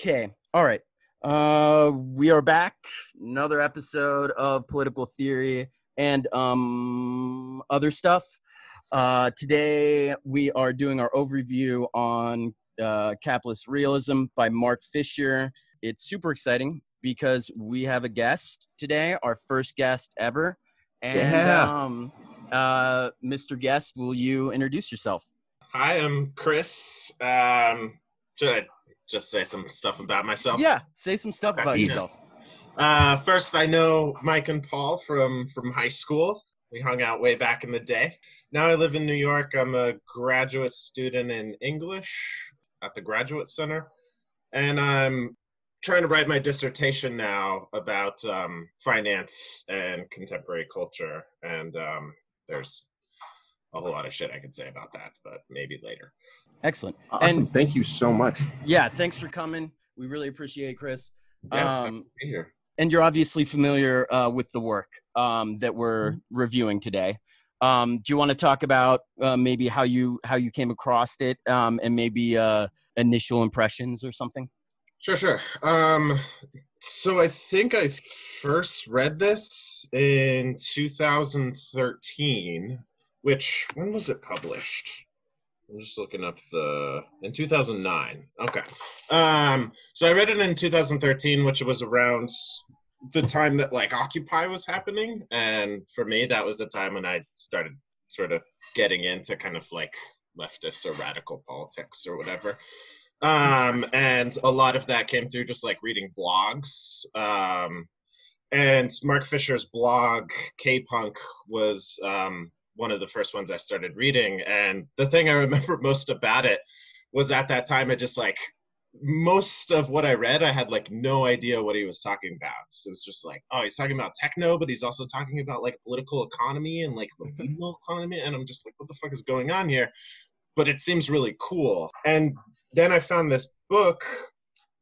Okay. All right. Uh, we are back. Another episode of political theory and um other stuff. Uh, today we are doing our overview on uh, capitalist realism by Mark Fisher. It's super exciting because we have a guest today, our first guest ever. And Yeah. um, uh, Mr. Guest, will you introduce yourself? Hi, I'm Chris. Um, should I just say some stuff about myself? Yeah, say some stuff Okay. about yourself. Uh, first, I know Mike and Paul from from high school. We hung out way back in the day. Now I live in New York. I'm a graduate student in English at the Graduate Center, and I'm trying to write my dissertation now about um, finance and contemporary culture. And um, there's a whole lot of shit I could say about that, but maybe later. Excellent. Awesome. And- Thank you so much. Yeah, thanks for coming. We really appreciate it, Chris. Yeah, Um, here. and you're obviously familiar uh, with the work um, that we're reviewing today. Um, do you want to talk about uh, maybe how you how you came across it um, and maybe uh, initial impressions or something? Sure, sure. Um, so I think I first read this in 2013, which when was it published? I'm just looking up the in 2009. Okay. Um, so I read it in 2013, which was around the time that like Occupy was happening, and for me, that was the time when I started sort of getting into kind of like leftist or radical politics or whatever um and a lot of that came through just like reading blogs um and mark fisher's blog k-punk was um one of the first ones i started reading and the thing i remember most about it was at that time i just like most of what i read i had like no idea what he was talking about. So it was just like oh he's talking about techno but he's also talking about like political economy and like the mm-hmm. legal economy and i'm just like what the fuck is going on here? But it seems really cool. And then I found this book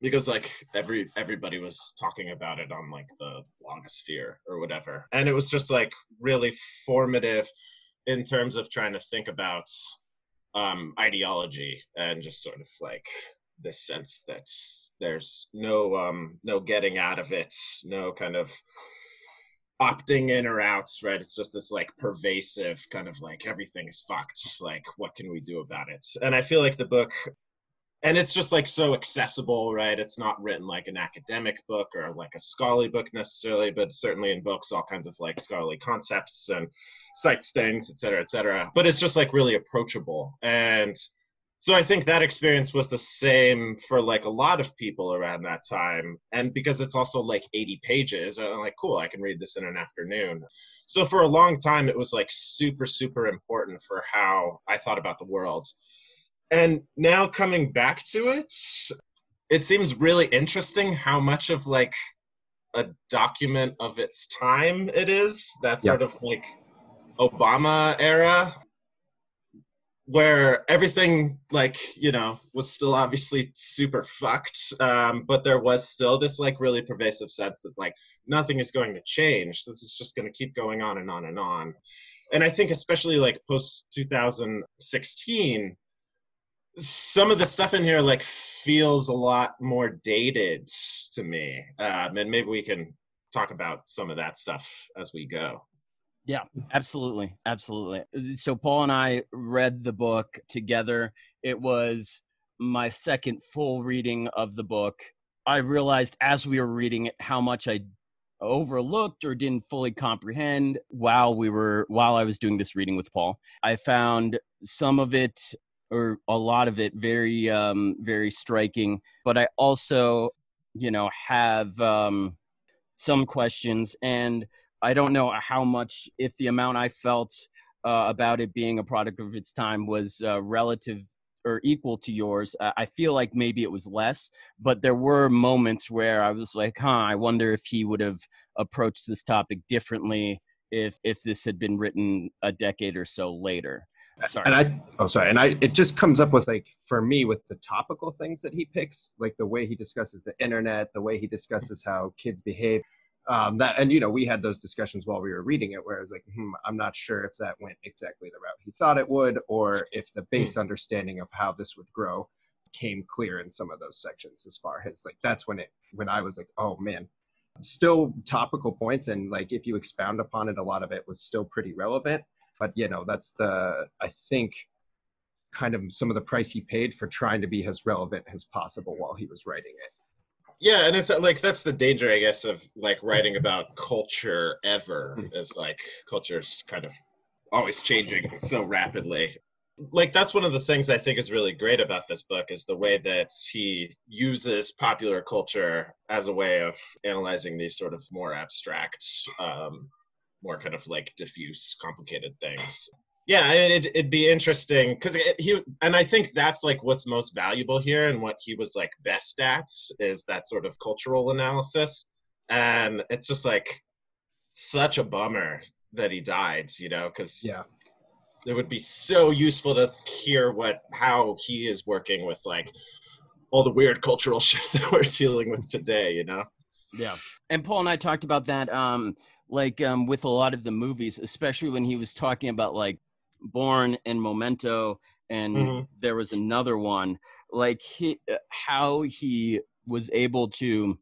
because like every everybody was talking about it on like the blogosphere or whatever, and it was just like really formative in terms of trying to think about um, ideology and just sort of like this sense that there's no um, no getting out of it, no kind of opting in or out, right? It's just this like pervasive kind of like everything is fucked. Like, what can we do about it? And I feel like the book, and it's just like so accessible, right? It's not written like an academic book or like a scholarly book necessarily, but certainly invokes all kinds of like scholarly concepts and cites things, et cetera, et cetera. But it's just like really approachable. And so I think that experience was the same for like a lot of people around that time. And because it's also like 80 pages, I'm like, cool, I can read this in an afternoon. So for a long time, it was like super, super important for how I thought about the world. And now coming back to it, it seems really interesting how much of like a document of its time it is. That sort of like Obama era where everything like you know was still obviously super fucked um, but there was still this like really pervasive sense that like nothing is going to change. This is just going to keep going on and on and on. And i think especially like post 2016 some of the stuff in here like feels a lot more dated to me um, and maybe we can talk about some of that stuff as we go yeah Absolutely, absolutely. So Paul and I read the book together. It was my second full reading of the book. I realized as we were reading it how much I overlooked or didn't fully comprehend while we were while I was doing this reading with Paul. I found some of it or a lot of it very um very striking, but I also, you know, have um some questions and I don't know how much, if the amount I felt uh, about it being a product of its time was uh, relative or equal to yours. Uh, I feel like maybe it was less, but there were moments where I was like, huh, I wonder if he would have approached this topic differently if if this had been written a decade or so later. Sorry. And I, oh, sorry. And I, it just comes up with like, for me, with the topical things that he picks, like the way he discusses the internet, the way he discusses how kids behave. Um, that and you know we had those discussions while we were reading it, where I was like, hmm, I'm not sure if that went exactly the route he thought it would, or if the base understanding of how this would grow came clear in some of those sections as far as like that's when it when I was like, oh man, still topical points and like if you expound upon it, a lot of it was still pretty relevant. But you know, that's the I think kind of some of the price he paid for trying to be as relevant as possible while he was writing it. Yeah, and it's uh, like that's the danger, I guess, of like writing about culture ever Hmm. is like culture's kind of always changing so rapidly. Like that's one of the things I think is really great about this book is the way that he uses popular culture as a way of analyzing these sort of more abstract, um, more kind of like diffuse, complicated things. Yeah, it, it'd be interesting because he and I think that's like what's most valuable here and what he was like best at is that sort of cultural analysis. And it's just like such a bummer that he died, you know, because Yeah. it would be so useful to hear what how he is working with like all the weird cultural shit that we're dealing with today, you know. Yeah. And Paul and I talked about that um like um with a lot of the movies, especially when he was talking about like Bourne and Memento and Mhm. there was another one like he, uh, how he was able to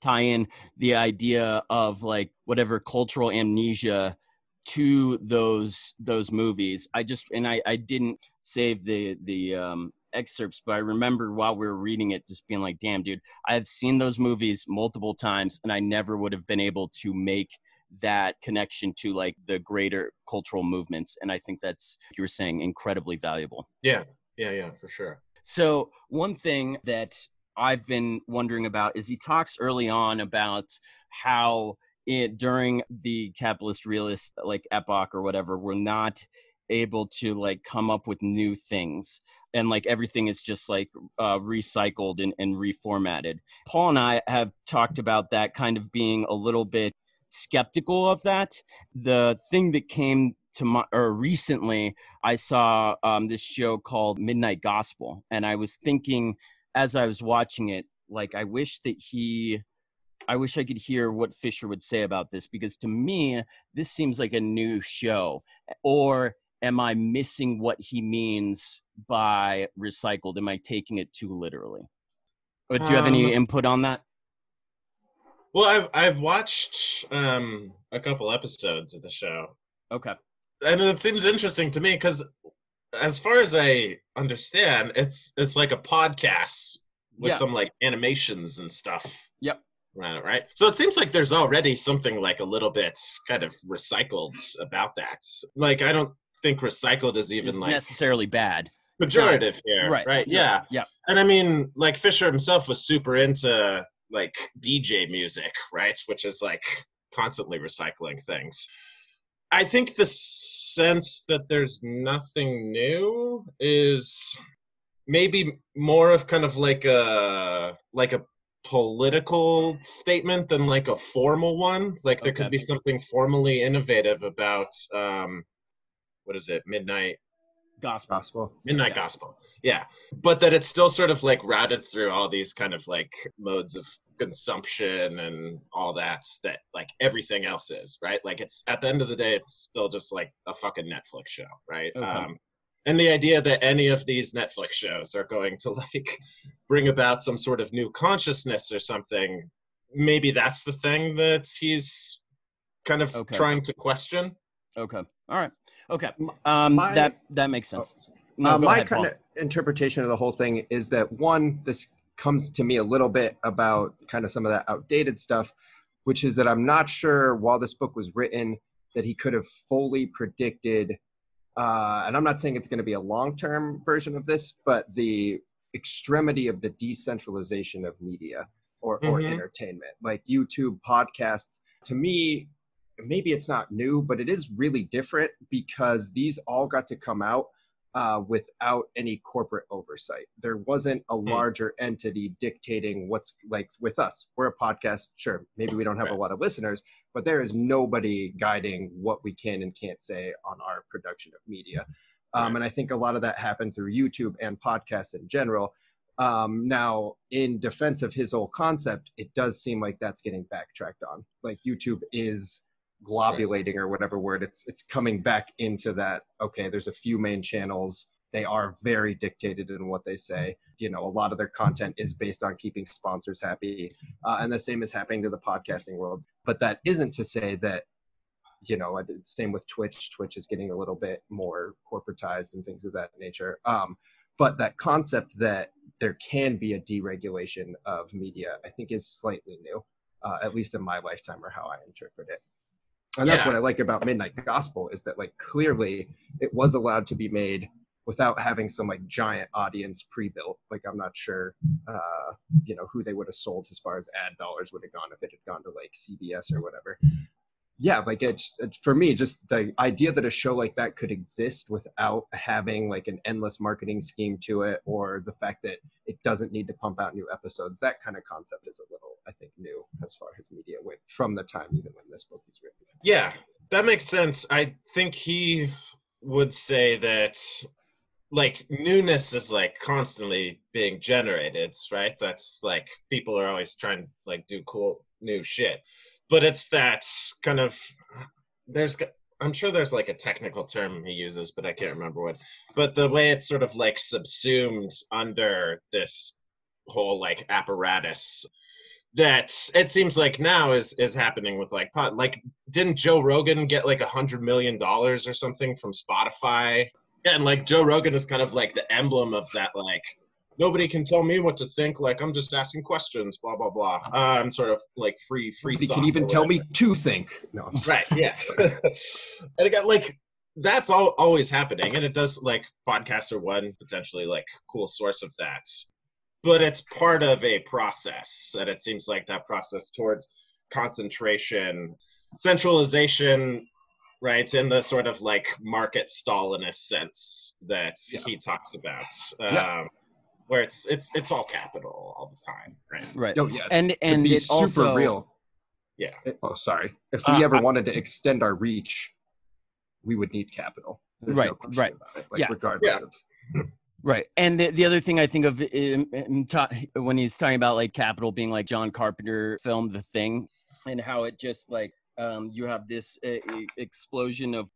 tie in the idea of like whatever cultural amnesia to those those movies i just and i i didn't save the the um excerpts but i remember while we were reading it just being like damn dude i have seen those movies multiple times and i never would have been able to make that connection to like the greater cultural movements and i think that's you were saying incredibly valuable Yeah, yeah, yeah, for sure. so one thing that I've been wondering about is he talks early on about how it during the capitalist realist like epoch or whatever, we're not able to like come up with new things and like everything is just like uh, recycled and, and reformatted. Paul and I have talked about that kind of being a little bit skeptical of that. The thing that came to my or recently I saw um, this show called Midnight Gospel, and I was thinking as I was watching it, like I wish that he, I wish I could hear what Fisher would say about this because to me this seems like a new show, or am I missing what he means by recycled? Am I taking it too literally? Or do you have any Um, input on that? Well, I've I've watched um a couple episodes of the show. Okay. and it seems interesting to me because as far as i understand it's it's like a podcast with Yeah. some like animations and stuff Yep. around it, right so it seems like there's already something like a little bit kind of recycled about that like i don't think recycled is even like necessarily bad. not- here Right. right yeah Yeah. and I mean, like Fisher himself was super into like DJ music, right? Which is like constantly recycling things. I think the sense that there's nothing new is maybe more of kind of like a like a political statement than like a formal one. Like there Okay. could be something formally innovative about um what is it? Midnight Gospel. Gospel. Midnight Yeah. Gospel. Yeah. But that it's still sort of like routed through all these kind of like modes of consumption and all that that like everything else is, right? Like it's at the end of the day it's still just like a fucking Netflix show, right? Okay. Um and the idea that any of these Netflix shows are going to like bring about some sort of new consciousness or something, maybe that's the thing that he's kind of Okay. trying to question. Okay. All right. Okay. Um, my- that that makes sense. No, uh, my ahead, Paul. kind of interpretation of the whole thing is that one, this comes to me a little bit about kind of some of that outdated stuff, which is that I'm not sure while this book was written that he could have fully predicted. Uh, and I'm not saying it's going to be a long term version of this, but the extremity of the decentralization of media or, or Mhm. entertainment, like YouTube, podcasts. To me, maybe it's not new, but it is really different because these all got to come out uh, without any corporate oversight. There wasn't a larger entity dictating what's like with us. We're a podcast, sure. Maybe we don't have a lot of listeners, but there is nobody guiding what we can and can't say on our production of media. Um, Right. And I think a lot of that happened through YouTube and podcasts in general. Um, now, in defense of his whole concept, it does seem like that's getting backtracked on. Like YouTube is globulating or whatever word it's it's coming back into that okay there's a few main channels. They are very dictated in what they say. You know a lot of their content is based on keeping sponsors happy uh, and the same is happening to the podcasting world but that isn't to say that you know same with twitch. Twitch is getting a little bit more corporatized and things of that nature. Um, but that concept that there can be a deregulation of media i think is slightly new uh, at least in my lifetime or how i interpret it and that's Yeah. what i like about midnight gospel is that like clearly it was allowed to be made without having some like giant audience pre-built like i'm not sure uh you know who they would have sold as far as ad dollars would have gone if it had gone to like cbs or whatever yeah like it's, it's for me just the idea that a show like that could exist without having like an endless marketing scheme to it or the fact that it doesn't need to pump out new episodes that kind of concept is a little i think new as far as media went from the time even when this book was written Yeah, that makes sense. I think he would say that like newness is like constantly being generated, right? That's like people are always trying to like do cool new shit. But it's that kind of there's I'm sure there's like a technical term he uses, but I can't remember what. But the way it's sort of like subsumed under this whole like apparatus that it seems like now is is happening with like pod like didn't joe rogan get like a hundred million dollars or something from spotify and like joe rogan is kind of like the emblem of that like nobody can tell me what to think like i'm just asking questions blah blah blah i'm sort of like free free Nobody thought can even tell me to think no I'm sorry. right yeah and again like that's all always happening and it does like podcasts are one potentially like cool source of that but it's part of a process and it seems like that process towards concentration centralization right in the sort of like market stalinist sense that Yeah. he talks about Yeah. Um, where it's it's it's all capital all the time right right oh yeah and to and be it super also real. Yeah. It- oh, sorry. If we Uh, ever I- wanted to extend our reach, we would need capital. There's Right, no right. about it. Like, Yeah. regardless Yeah. of Right. And the, the other thing I think of in, in ta- when he's talking about like Capital being like John Carpenter film The Thing and how it just like um, you have this uh, explosion of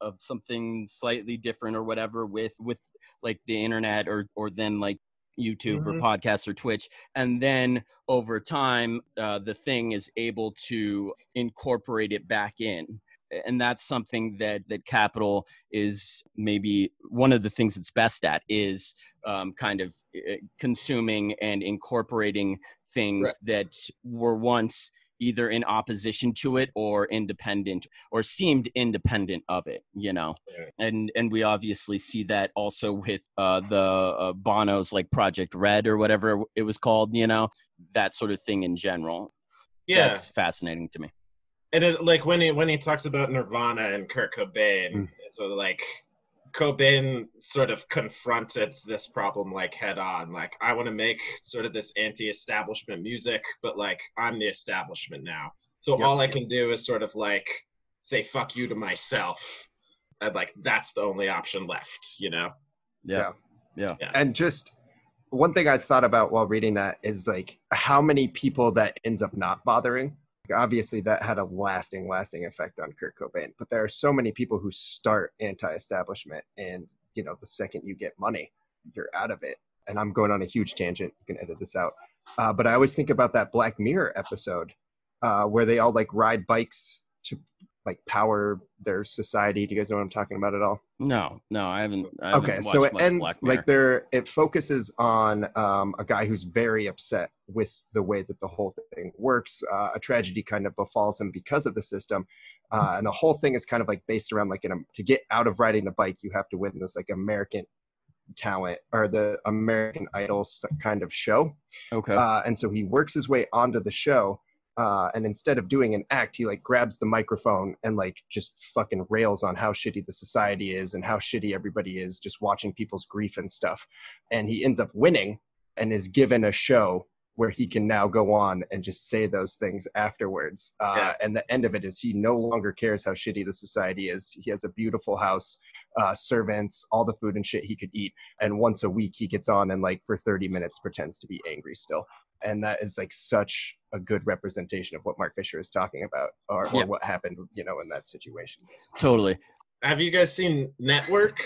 of something slightly different or whatever with with like the internet or or then like YouTube Mhm. or podcasts or Twitch and then over time uh, the thing is able to incorporate it back in and that's something that that capital is maybe one of the things it's best at is um, kind of consuming and incorporating things Right. that were once either in opposition to it or independent or seemed independent of it you know? And and we obviously see that also with uh the uh, bono's like project red or whatever it was called you know? That sort of thing in general. Yeah. That's fascinating to me. And it, like when he when he talks about Nirvana and Kurt Cobain, Mm. it's a, like Cobain sort of confronted this problem like head on. Like I want to make sort of this anti-establishment music, but like I'm the establishment now. So Yep. all I can do is sort of like say fuck you to myself. And like that's the only option left, you know? Yeah. Yeah and just one thing I thought about while reading that is like how many people that ends up not bothering. Obviously, that had a lasting, lasting effect on Kurt Cobain. But there are so many people who start anti-establishment, and you know, the second you get money, you're out of it. And I'm going on a huge tangent. You can edit this out. Uh, but I always think about that Black Mirror episode uh, where they all like ride bikes to like power their society. Do you guys know what I'm talking about at all? No no i haven't I haven't okay so it ends like there it focuses on um, a guy who's very upset with the way that the whole thing works. Uh, a tragedy kind of befalls him because of the system uh, and the whole thing is kind of like based around like in a, to get out of riding the bike you have to win this like american talent or the american idol kind of show. Okay. Uh, and so he works his way onto the show uh, and instead of doing an act he like grabs the microphone and like just fucking rails on how shitty the society is and how shitty everybody is just watching people's grief and stuff. And he ends up winning and is given a show where he can now go on and just say those things afterwards. Uh, Yeah. and the end of it is he no longer cares how shitty the society is. He has a beautiful house uh, servants all the food and shit he could eat. And once a week he gets on and like for 30 minutes pretends to be angry still and that is like such a good representation of what mark fisher is talking about or, or Yeah. what happened you know in that situation totally Have you guys seen Network?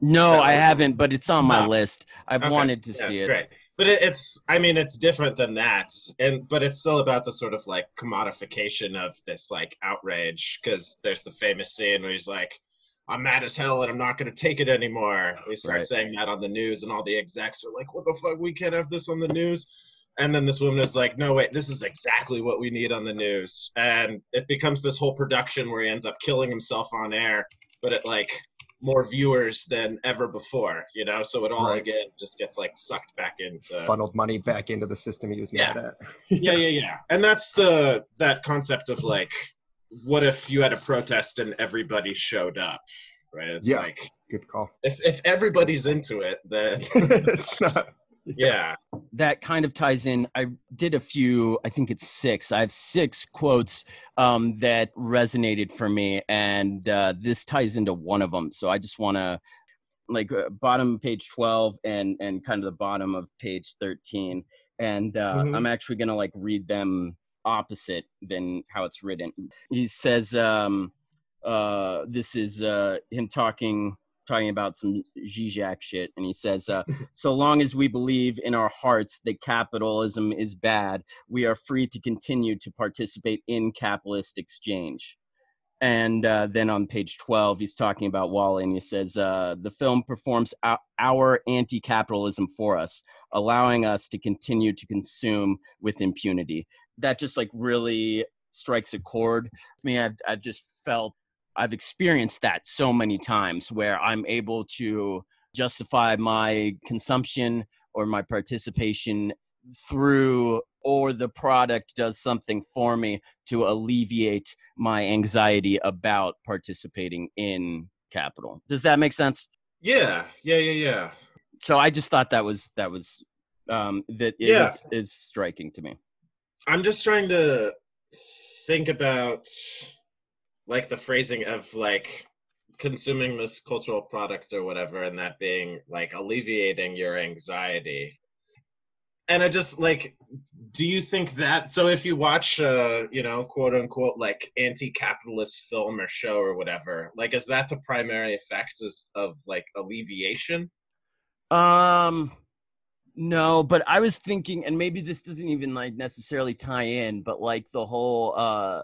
No, I haven't, but it's on my No. list. I've Okay. wanted to Yeah, see it. Great. But it, it's, I mean, it's different than that, and but it's still about the sort of like commodification of this like outrage because there's the famous scene where he's like, "I'm mad as hell and I'm not going to take it anymore." We start Right. saying that on the news, and all the execs are like, "What the fuck? We can't have this on the news." And then this woman is like, "No, wait, this is exactly what we need on the news," and it becomes this whole production where he ends up killing himself on air, but it like more viewers than ever before, you know. So it all Right. again just gets like sucked back into. Funneled money back into the system he was mad at. Yeah, yeah, yeah. And that's the that concept of like, what if you had a protest and everybody showed up, right? It's Yeah. like Good call. if if everybody's into it, then it's not. Yeah, that kind of ties in. I did a few, I think it's six. I have six quotes um, that resonated for me, and uh, this ties into one of them. So I just want to, like, uh, bottom page 12 and, and kind of the bottom of page 13. And uh, Mhm. I'm actually going to, like, read them opposite than how it's written. He says, um, uh, this is uh, him talking talking about some Zizek shit, and he says, uh, "So long as we believe in our hearts that capitalism is bad, we are free to continue to participate in capitalist exchange." And uh, then on page 12, he's talking about WALL-E, and he says, uh, The film performs our anti capitalism for us, allowing us to continue to consume with impunity. That just like really strikes a chord. I mean, I've, I've just felt, I've experienced that so many times where I'm able to justify my consumption or my participation through or the product does something for me to alleviate my anxiety about participating in capital. Does that make sense? yeah, yeah, yeah, yeah. So I just thought that was that was um that is Yeah. is striking to me. I'm just trying to think about like the phrasing of like consuming this cultural product or whatever and that being like alleviating your anxiety. And i just like do you think that so if you watch uh you know quote unquote like anti-capitalist film or show or whatever like is that the primary effect is of like alleviation? Um no, but I was thinking and maybe this doesn't even like necessarily tie in, but like the whole uh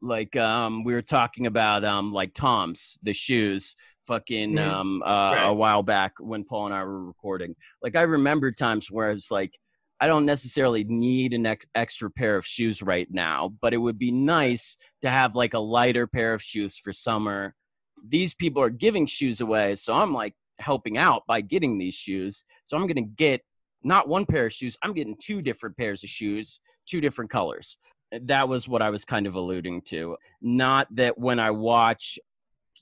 like um we were talking about um like Tom's the shoes fucking Mhm. um uh, Right. a while back when Paul and I were recording. Like I remember times where it's like I don't necessarily need an ex- extra pair of shoes right now, but it would be nice to have like a lighter pair of shoes for summer. These people are giving shoes away, so I'm like helping out by getting these shoes. So I'm going to get not one pair of shoes, I'm getting two different pairs of shoes, two different colors. That was what I was kind of alluding to. Not that when I watch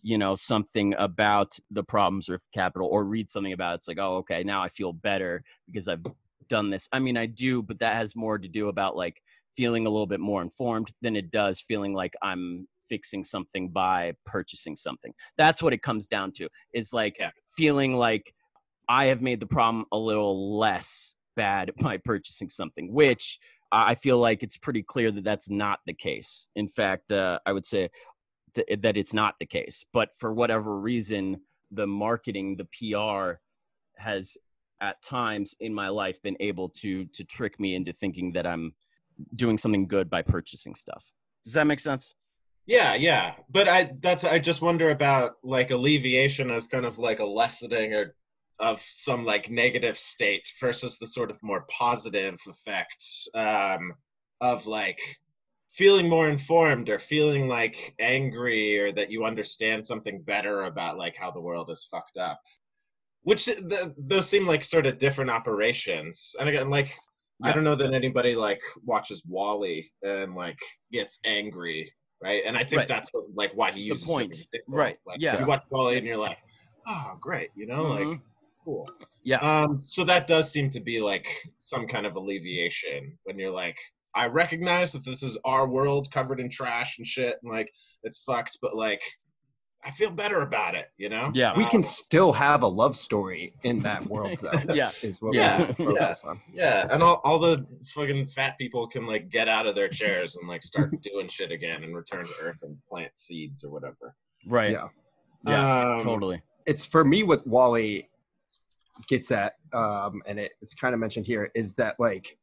you know something about the problems of capital or read something about it, it's like oh okay now i feel better because i've done this i mean i do but that has more to do about like feeling a little bit more informed than it does feeling like i'm fixing something by purchasing something that's what it comes down to is like Yeah. feeling like i have made the problem a little less bad by purchasing something which i feel like it's pretty clear that that's not the case in fact uh, i would say th- that it's not the case. But for whatever reason, the marketing, the PR has at times in my life been able to to trick me into thinking that I'm doing something good by purchasing stuff. Does that make sense? Yeah, yeah. But I that's I just wonder about like alleviation as kind of like a lessening or of some like negative state versus the sort of more positive effects um of like feeling more informed or feeling like angry or that you understand something better about like how the world is fucked up. Which th- those seem like sort of different operations. And again, like I don't know that anybody like watches WALL-E and like gets angry, right? And I think Right. that's like why he The uses point. it Right. Like, Yeah. You watch WALL-E and you're like, oh, great, you know, like Mhm. Cool. Yeah. Um. So that does seem to be like some kind of alleviation when you're like, I recognize that this is our world covered in trash and shit, and like it's fucked, but like I feel better about it, you know? Yeah. We Um, can still have a love story in that world, though. Yeah. is what Yeah, we need to focus on. Yeah, and all, all the fucking fat people can like get out of their chairs and like start doing shit again and return to Earth and plant seeds or whatever. Right. Yeah. Yeah. Um, totally. it's for me with WALL-E gets at, um, and it, it's kind of mentioned here, is that like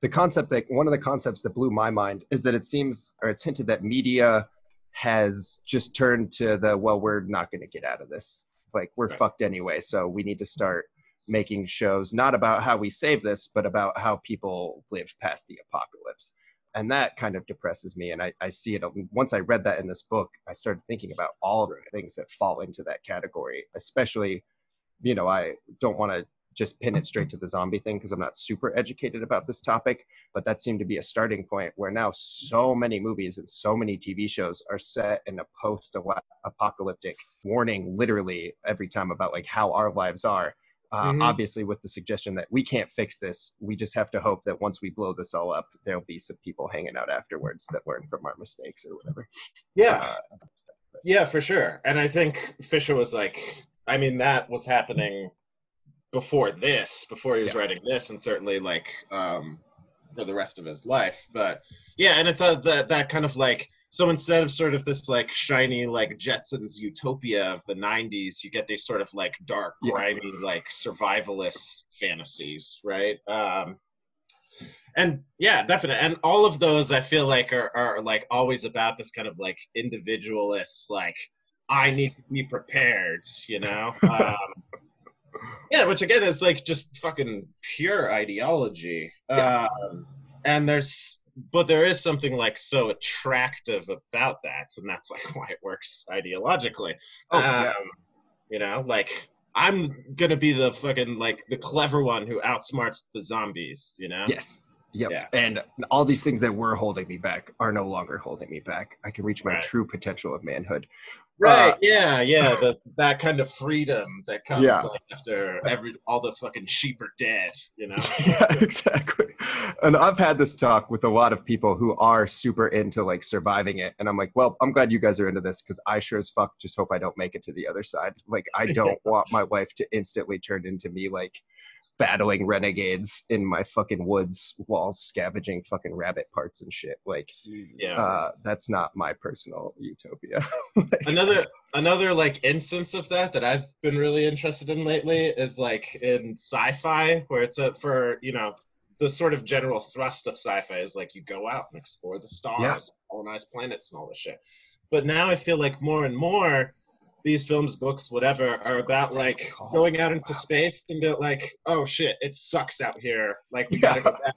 the concept that one of the concepts that blew my mind is that it seems or it's hinted that media has just turned to the well, we're not going to get out of this. Like we're Right. fucked anyway, so we need to start making shows not about how we save this, but about how people live past the apocalypse. And that kind of depresses me. And I, I see it once I read that in this book, I started thinking about all of the things that fall into that category, especially, you know, I don't want to just pin it straight to the zombie thing because I'm not super educated about this topic, but that seemed to be a starting point where now so many movies and so many TV shows are set in a post apocalyptic warning literally every time about like how our lives are. Uh, Mhm. Obviously, with the suggestion that we can't fix this, we just have to hope that once we blow this all up, there'll be some people hanging out afterwards that learn from our mistakes or whatever. Yeah, Uh, yeah, for sure. And I think Fisher was like, I mean, that was happening before this, before he was Yeah. writing this, and certainly like um, for the rest of his life. But yeah, and it's a that that kind of like so instead of sort of this like shiny like Jetsons utopia of the '90s, you get these sort of like dark, Yeah. grimy like survivalist fantasies, right? Um, and yeah definitely and all of those i feel like are, are like always about this kind of like individualist like i need to be prepared you know um, yeah which again is like just fucking pure ideology Yeah. um, and there's but there is something like so attractive about that and that's like why it works ideologically Oh, yeah. um, you know like i'm gonna be the fucking like the clever one who outsmarts the zombies you know Yes. Yep. Yeah. And all these things that were holding me back are no longer holding me back. I can reach my Right. true potential of manhood. Right. Uh, yeah. Yeah. The that kind of freedom that comes Yeah. like after every all the fucking sheep are dead. You know. yeah, exactly. And I've had this talk with a lot of people who are super into like surviving it. And I'm like, well, I'm glad you guys are into this because I sure as fuck just hope I don't make it to the other side. Like, I don't want my life to instantly turn into me like battling renegades in my fucking woods while scavenging fucking rabbit parts and shit. Like, Yeah. uh, that's not my personal utopia. another another like instance of that that I've been really interested in lately is like in sci-fi where it's a for you know the sort of general thrust of sci-fi is like you go out and explore the stars, Yeah. colonize planets, and all this shit. But now I feel like more and more these films, books, whatever, are about like going out into space and be like, oh shit, it sucks out here. Like we Yeah. gotta go back.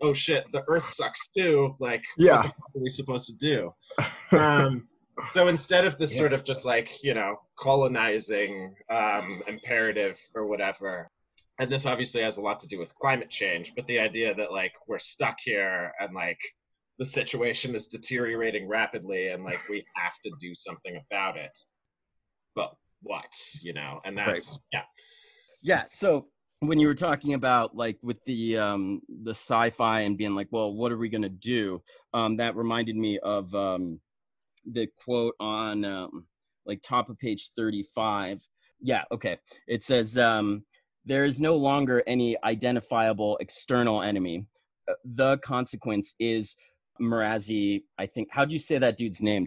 Oh shit, the Earth sucks too. Like Yeah. what are we supposed to do? um, so instead of this Yeah. sort of just like you know colonizing um, imperative or whatever and this obviously has a lot to do with climate change but the idea that like we're stuck here and like the situation is deteriorating rapidly and like we have to do something about it but what you know and that's yeah Yeah. So when you were talking about like with the um the sci-fi and being like, well, what are we gonna do? Um, that reminded me of um the quote on um like top of page 35. Yeah, okay. It says um there is no longer any identifiable external enemy. Uh, The consequence is Marazzi, I think. How do you say that dude's name?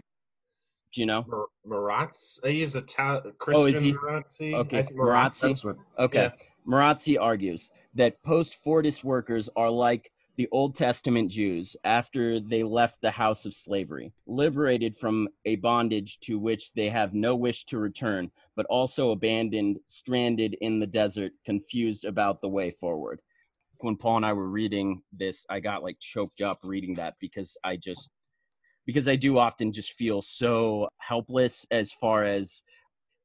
Do you know? Mar- Maratz uh, he's a ta- Christian Oh, is he? Marazzi? Okay, I think Maratzi. What Okay. Yeah. Marazzi argues that post Fordist workers are like the Old Testament Jews after they left the house of slavery, liberated from a bondage to which they have no wish to return, but also abandoned, stranded in the desert, confused about the way forward. When Paul and I were reading this, I got like choked up reading that because I just because I do often just feel so helpless as far as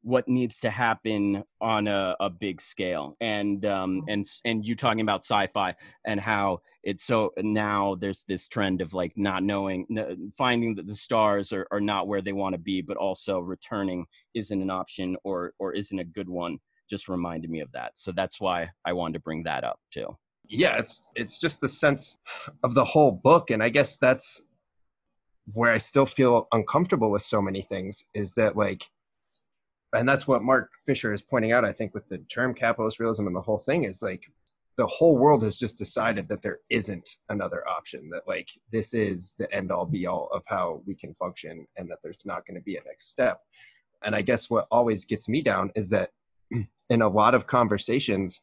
what needs to happen on a, a big scale. And um and and you talking about sci-fi and how it's so now there's this trend of like not knowing finding that the stars are, are not where they want to be but also returning isn't an option or or isn't a good one. Just reminded me of that. So that's why i wanted to bring that up too. Yeah it's it's just the sense of the whole book and i guess that's where i still feel uncomfortable with so many things is that like and that's what mark fisher is pointing out i think with the term capitalist realism and the whole thing is like the whole world has just decided that there isn't another option that like this is the end all be all of how we can function and that there's not going to be a next step. And I guess what always gets me down is that in a lot of conversations,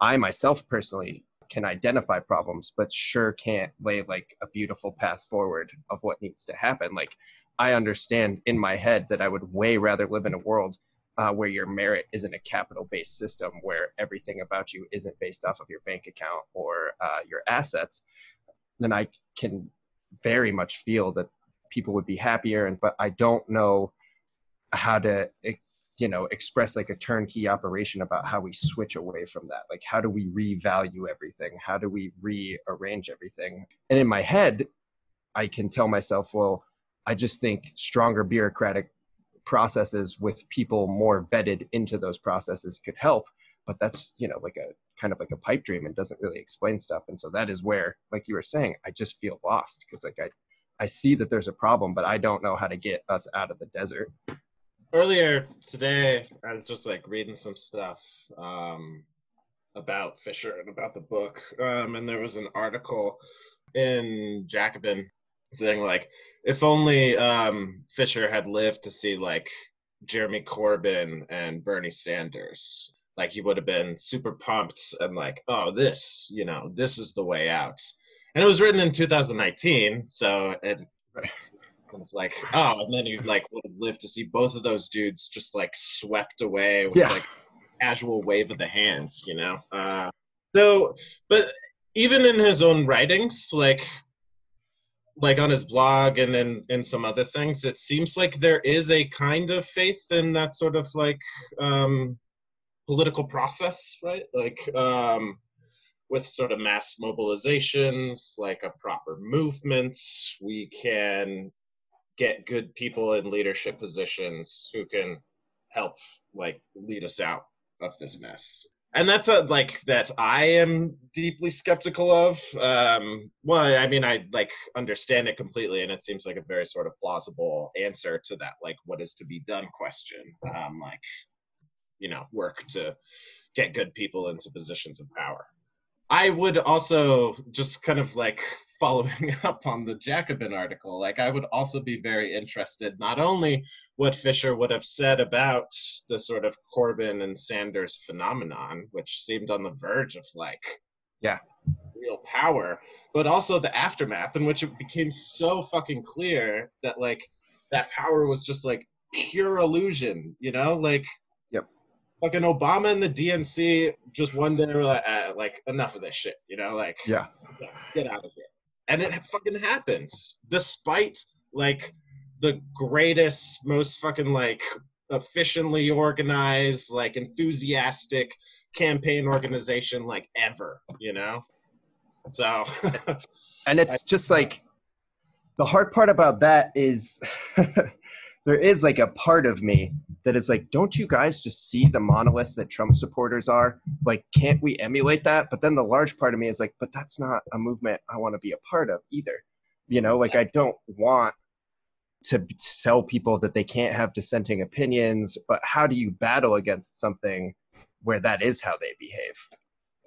I myself personally can identify problems, but sure can't lay like a beautiful path forward of what needs to happen. Like I understand in my head that I would way rather live in a world uh, where your merit isn't a capital based system where everything about you isn't based off of your bank account or uh, your assets, then I can very much feel that people would be happier. And but I don't know how to you know express like a turnkey operation about how we switch away from that? Like how do we revalue everything? How do we rearrange everything? And in my head i can tell myself well i just think stronger bureaucratic processes with people more vetted into those processes could help but that's you know like a kind of like a pipe dream and doesn't really explain stuff. And so that is where like you were saying i just feel lost because like i i see that there's a problem but i don't know how to get us out of the desert earlier today i was just like reading some stuff um about fisher and about the book um and there was an article in jacobin saying like if only um, Fisher had lived to see like Jeremy Corbyn and Bernie Sanders, like he would have been super pumped and like, oh, this, you know, this is the way out. And it was written in 2019, so it kind of like, oh, and then you like would have lived to see both of those dudes just like swept away with yeah. like casual wave of the hands, you know. Uh, so, but even in his own writings, like like on his blog and in, in some other things, it seems like there is a kind of faith in that sort of like um, political process, right? Like um, with sort of mass mobilizations, like a proper movement, we can get good people in leadership positions who can help like lead us out of this mess. And that's a like that i am deeply skeptical of. Um well i mean i like understand it completely and it seems like a very sort of plausible answer to that like what is to be done question. Um like you know work to get good people into positions of power. I would also just kind of like following up on the Jacobin article, like I would also be very interested not only what Fisher would have said about the sort of Corbyn and Sanders phenomenon, which seemed on the verge of like yeah. real power, but also the aftermath in which it became so fucking clear that like that power was just like pure illusion, you know, like fucking Obama and the DNC just one day were like, ah, like enough of this shit, you know, like yeah, get out of here. And it fucking happens, despite like the greatest, most fucking like efficiently organized, like enthusiastic campaign organization like ever, you know. So, and it's just like the hard part about that is there is like a part of me that is like, don't you guys just see the monolith that Trump supporters are? Like, can't we emulate that? But then the large part of me is like, but that's not a movement I want to be a part of either. You know, like I don't want to tell people that they can't have dissenting opinions, but how do you battle against something where that is how they behave?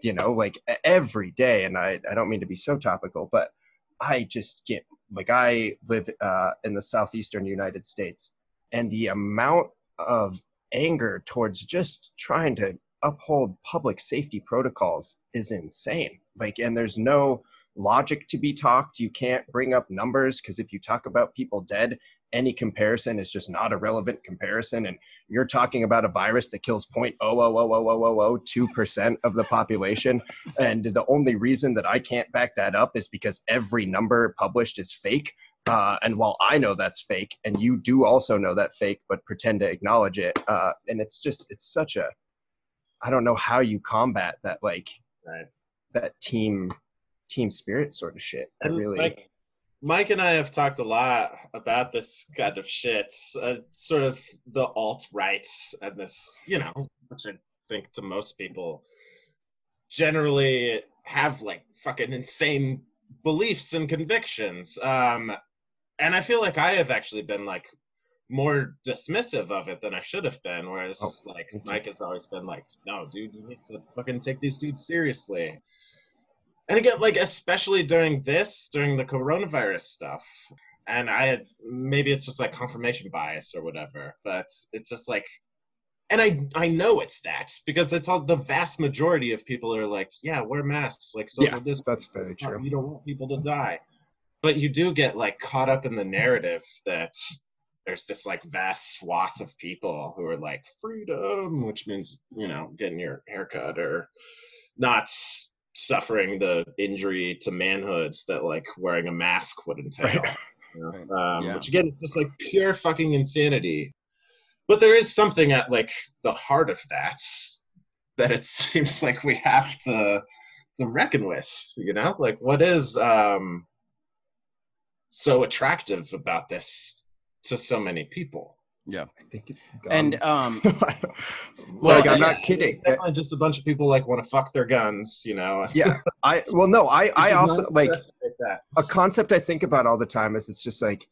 You know, like every day, and I, I don't mean to be so topical, but I just get like I live uh, in the southeastern United States, and the amount of anger towards just trying to uphold public safety protocols is insane. Like, and there's no logic to be talked. You can't bring up numbers because if you talk about people dead, any comparison is just not a relevant comparison. And you're talking about a virus that kills 0.0000002% of the population. and the only reason that I can't back that up is because every number published is fake. Uh, and while I know that's fake, and you do also know that fake, but pretend to acknowledge it, uh, and it's just it's such a I don't know how you combat that like right. that team team spirit sort of shit. I really like Mike and I have talked a lot about this kind of shit, uh, sort of the alt right and this, you know, which I think to most people generally have like fucking insane beliefs and convictions. Um, and I feel like I have actually been like more dismissive of it than I should have been. Whereas oh, like Mike has always been like, no, dude, you need to fucking take these dudes seriously and again like especially during this during the coronavirus stuff and I had maybe it's just like confirmation bias or whatever, but it's just like, and I I know it's that because it's all the vast majority of people are like, yeah, wear masks, like social Yeah, distance. that's very true. You don't want people to die, but you do get like caught up in the narrative that there's this like vast swath of people who are like freedom, which means you know getting your haircut or not suffering the injury to manhoods that like wearing a mask would entail. Right. you know? Right. Um, Yeah. Which again is just like pure fucking insanity. But there is something at like the heart of that that it seems like we have to to reckon with. You know, like what is um so attractive about this to so many people? Yeah, I think it's guns. And, guns. um, like I'm yeah, not kidding. It's definitely just a bunch of people like want to fuck their guns. You know. Yeah, I well no, I I also like that. a concept I think about all the time is it's just like,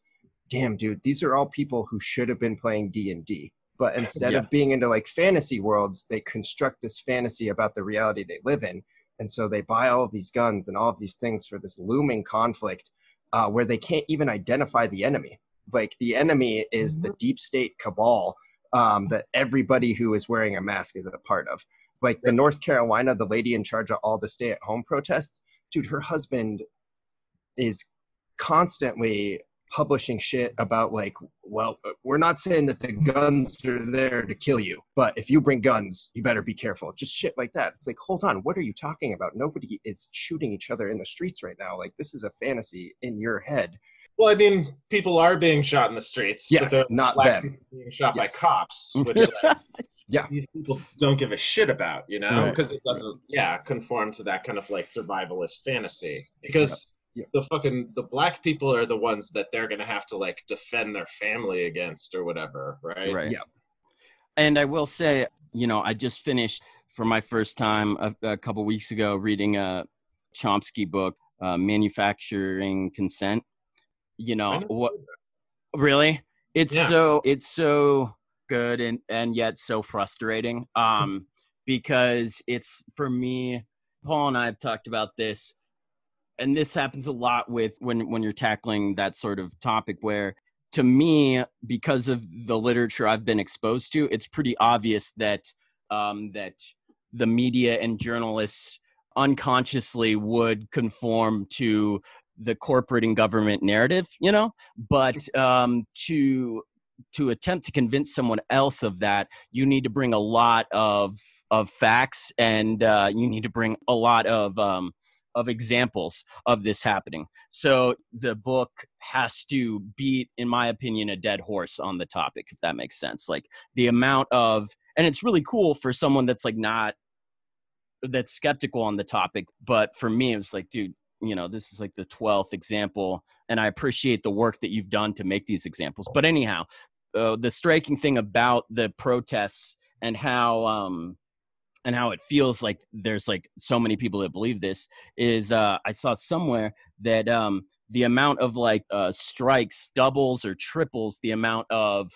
damn, dude, these are all people who should have been playing D and D, but instead Yeah. of being into like fantasy worlds, they construct this fantasy about the reality they live in, and so they buy all of these guns and all of these things for this looming conflict, uh, where they can't even identify the enemy. Like the enemy is the deep state cabal um, that everybody who is wearing a mask is a part of. Like the North Carolina, the lady in charge of all the stay-at-home protests, dude, her husband is constantly publishing shit about like well we're not saying that the guns are there to kill you but if you bring guns you better be careful just shit like that it's like hold on what are you talking about nobody is shooting each other in the streets right now like this is a fantasy in your head Well, I mean, people are being shot in the streets. yes but they're not them being shot by cops, which like, Yeah. these people don't give a shit about, you know, Right. because it doesn't, yeah, conform to that kind of like survivalist fantasy. Because Yep. the fucking the black people are the ones that they're gonna have to like defend their family against or whatever, right? right. Yeah. And I will say, you know, I just finished for my first time a, a couple weeks ago reading a Chomsky book, uh, Manufacturing Consent. You I know what? Really? It's Yeah. so it's so good and and yet so frustrating. Um, because it's for me. Paul and I have talked about this, and this happens a lot with when when you're tackling that sort of topic. Where to me, because of the literature I've been exposed to, it's pretty obvious that um, that the media and journalists unconsciously would conform to the corporate and government narrative, you know. But um, to to attempt to convince someone else of that, you need to bring a lot of of facts and uh, you need to bring a lot of um, of examples of this happening. So the book has to beat, in my opinion, a dead horse on the topic, if that makes sense. Like the amount of, and it's really cool for someone that's like not that's skeptical on the topic. But for me, it was like, dude, you know, this is like the twelfth example, and I appreciate the work that you've done to make these examples. But anyhow, uh, the striking thing about the protests and how um, and how it feels like there's like so many people that believe this is uh, I saw somewhere that um, the amount of like uh, strikes doubles or triples the amount of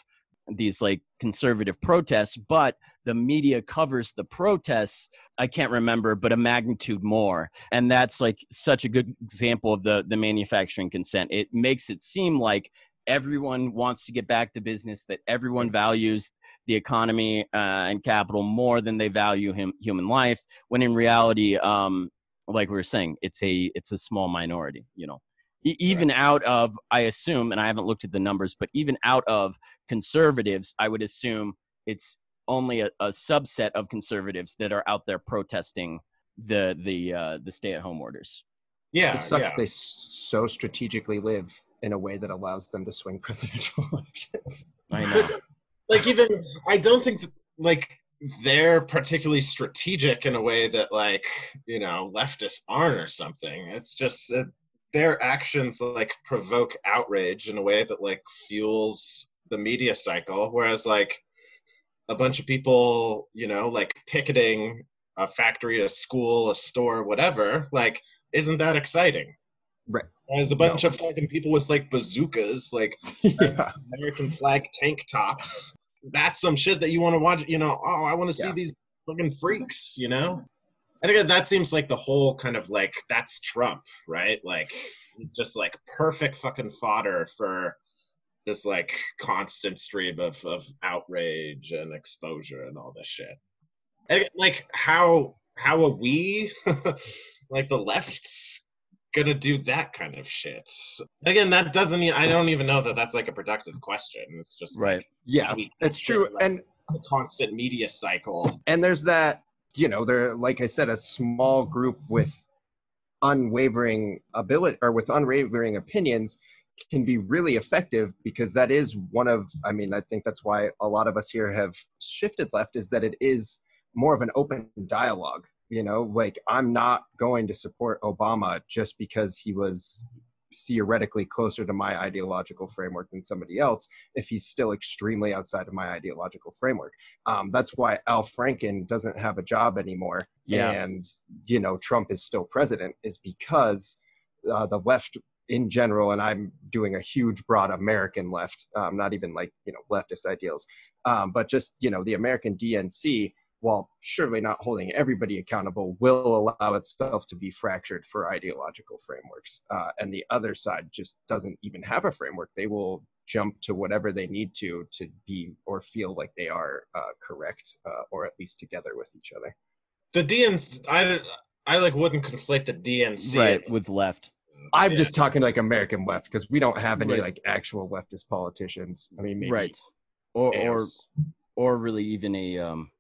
these like conservative protests, but the media covers the protests. I can't remember, but a magnitude more, and that's like such a good example of the the manufacturing consent. It makes it seem like everyone wants to get back to business, that everyone values the economy uh, and capital more than they value him, human life. When in reality, um, like we were saying, it's a it's a small minority. You know, E- even out of I assume, and I haven't looked at the numbers, but even out of conservatives, I would assume it's only a, a subset of conservatives that are out there protesting the the uh, the stay at home orders. Yeah, it sucks yeah. they s- so strategically live in a way that allows them to swing presidential elections I know. like even I don't think that like they're particularly strategic in a way that like you know leftists aren't or something. It's just uh, their actions like provoke outrage in a way that like fuels the media cycle, whereas like a bunch of people you know like picketing a factory, a school, a store, whatever, like isn't that exciting? Right. As a bunch No. of fucking people with like bazookas, like yeah American flag tank tops. That's some shit that you want to watch. You know, oh, I want to see Yeah. these fucking freaks. You know, And again, that seems like the whole kind of like that's Trump, right? Like he's just like perfect fucking fodder for this like constant stream of of outrage and exposure and all this shit. And again, like how how are we like the left's gonna do that kind of shit? Again, that doesn't. i don't even know that that's like a productive question. It's just Right. Yeah, we- it's true. like- And a constant media cycle. and there's that you know there like i said a small group with unwavering ability or with unwavering opinions can be really effective because that is one of i mean i think that's why a lot of us here have shifted left is that it is more of an open dialogue you know like i'm not going to support obama just because he was theoretically closer to my ideological framework than somebody else if he's still extremely outside of my ideological framework um, that's why Al Franken doesn't have a job anymore. Yeah. And, you know, Trump is still president is because uh, the left in general, and I'm doing a huge, broad American left, um, not even like, you know, leftist ideals, um, but just, you know, the American DNC, while surely not holding everybody accountable, will allow itself to be fractured for ideological frameworks. Uh, and the other side just doesn't even have a framework. They will jump to whatever they need to to be or feel like they are uh, correct uh, or at least together with each other. The DNC, I, I like wouldn't conflate the DNC. right with left. I'm Yeah. just talking like American left because we don't have any Right. like actual leftist politicians. I mean, maybe right. Or or or really even a um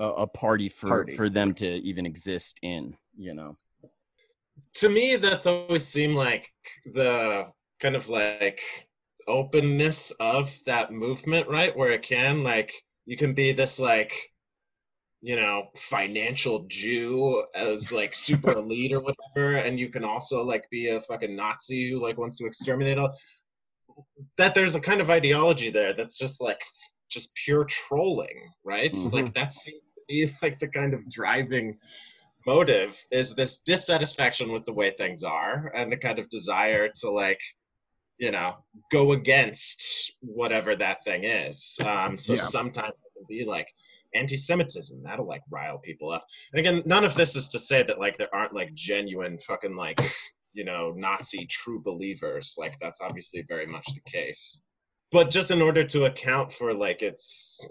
a, a party for Party. for them to even exist in. You know. to me that's always seemed like the kind of like openness of that movement right where it can like you can be this like you know financial jew as like super elite or whatever and you can also like be a fucking nazi who like wants to exterminate all that there's a kind of ideology there that's just like just pure trolling right Mhm. like that seems to be like the kind of driving motive is this dissatisfaction with the way things are and the kind of desire to like you know go against whatever that thing is. Um so Yeah. sometimes it can be like anti-semitism. That'll like rile people up. And again none of this is to say that like there aren't like genuine fucking like you know nazi true believers. Like that's obviously very much the case. But just in order to account for like its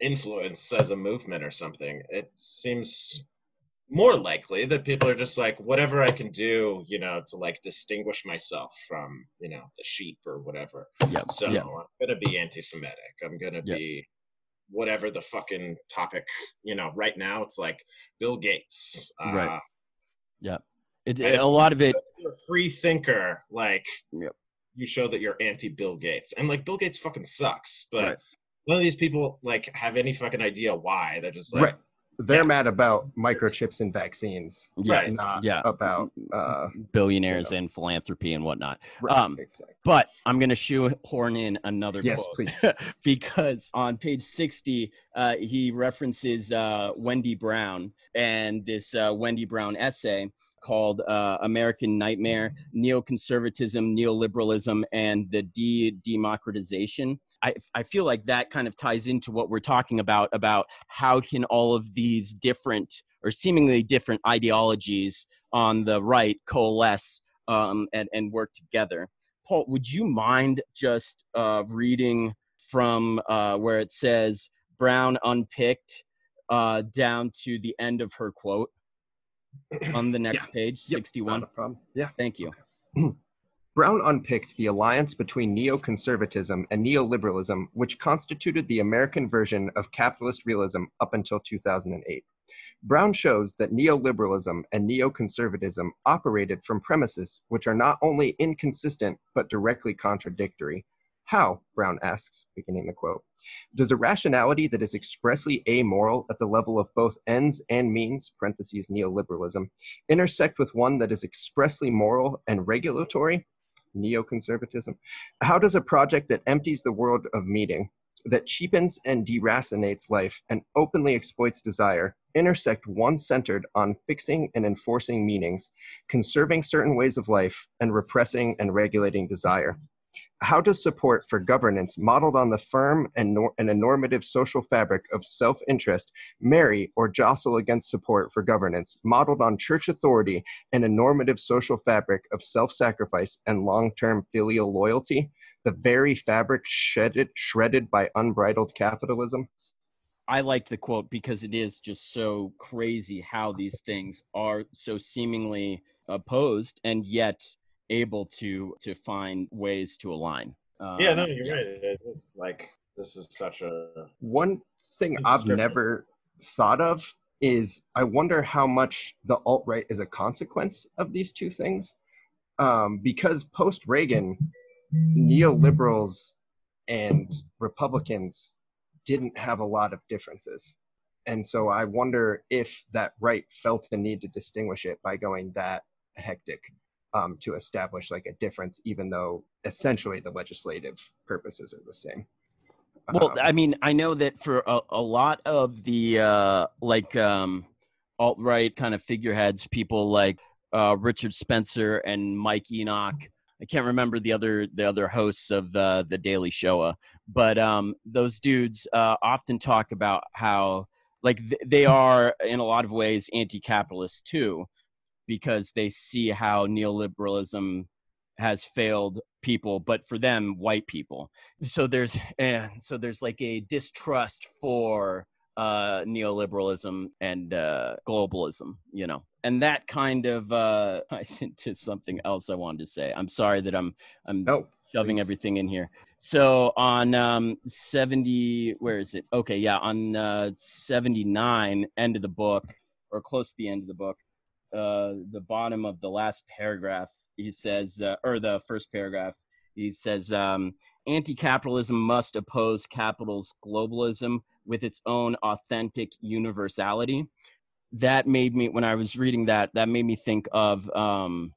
influence as a movement or something it seems more likely that people are just like whatever i can do you know to like distinguish myself from you know the sheep or whatever yeah so yeah. i'm gonna be anti-semitic i'm gonna Yeah. be whatever the fucking topic you know right now it's like bill gates uh, Right. It, And- a lot of it. you're a free thinker like Yep. you show that you're anti bill gates and like bill gates fucking sucks but Right. None of these people like have any fucking idea why they're just like right. They're Yeah. mad about microchips and vaccines, Yeah. Right. not Yeah. about uh, Billionaires you and philanthropy and whatnot. right, Um, exactly. But I'm going to shoehorn in another Yes, quote please. because on page 60, uh, he references uh, Wendy Brown and this uh, Wendy Brown essay called uh, American Nightmare, Neoconservatism, Neoliberalism, and the De Democratization. I, I feel like that kind of ties into what we're talking about about how can all of these different or seemingly different ideologies on the right coalesce um, and, and work together. Paul, would you mind just uh, reading from uh, where it says Brown unpicked uh, down to the end of her quote on the next page, Yep, 61? Not a problem. Yeah. Thank you. Brown unpicked the alliance between neoconservatism and neoliberalism, which constituted the American version of capitalist realism up until 2008. Brown shows that neoliberalism and neoconservatism operated from premises which are not only inconsistent but directly contradictory. How, Brown asks, beginning the quote, does a rationality that is expressly amoral at the level of both ends and means, parentheses neoliberalism, intersect with one that is expressly moral and regulatory, neoconservatism? How does a project that empties the world of meaning, that cheapens and deracinates life and openly exploits desire, intersect one centered on fixing and enforcing meanings, conserving certain ways of life, and repressing and regulating desire? How does support for governance modeled on the firm and, nor- and a normative social fabric of self interest marry or jostle against support for governance modeled on church authority and a normative social fabric of self sacrifice and long term filial loyalty, the very fabric shredded, shredded by unbridled capitalism? I like the quote because it is just so crazy how these things are so seemingly opposed and yet able to to find ways to align. Um, yeah, no, you're yeah. right. It's like this is such a one thing I've never thought of is I wonder how much the alt right is a consequence of these two things, um, because post Reagan, neoliberals and Republicans didn't have a lot of differences. And so I wonder if that right felt the need to distinguish it by going that hectic um, to establish like a difference, even though essentially the legislative purposes are the same. Well, um, I mean, I know that for a, a lot of the uh, like um, alt right kind of figureheads, people like uh, Richard Spencer and Mike Enoch. I can't remember the other the other hosts of uh, the Daily Shoah, but um, those dudes uh, often talk about how like th- they are in a lot of ways anti-capitalist too, because they see how neoliberalism has failed people but for them white people. So there's and so there's like a distrust for uh neoliberalism and uh globalism you know? And that kind of uh i sent to something else i wanted to say. I'm sorry that i'm i'm nope, shoving please. everything in here. So on um 70 where is it? Okay yeah on uh 79 end of the book or close to the end of the book uh, the bottom of the last paragraph, he says, uh, or the first paragraph, he says, um, anti capitalism must oppose capital's globalism with its own authentic universality. That made me, when I was reading that, that made me think of, um,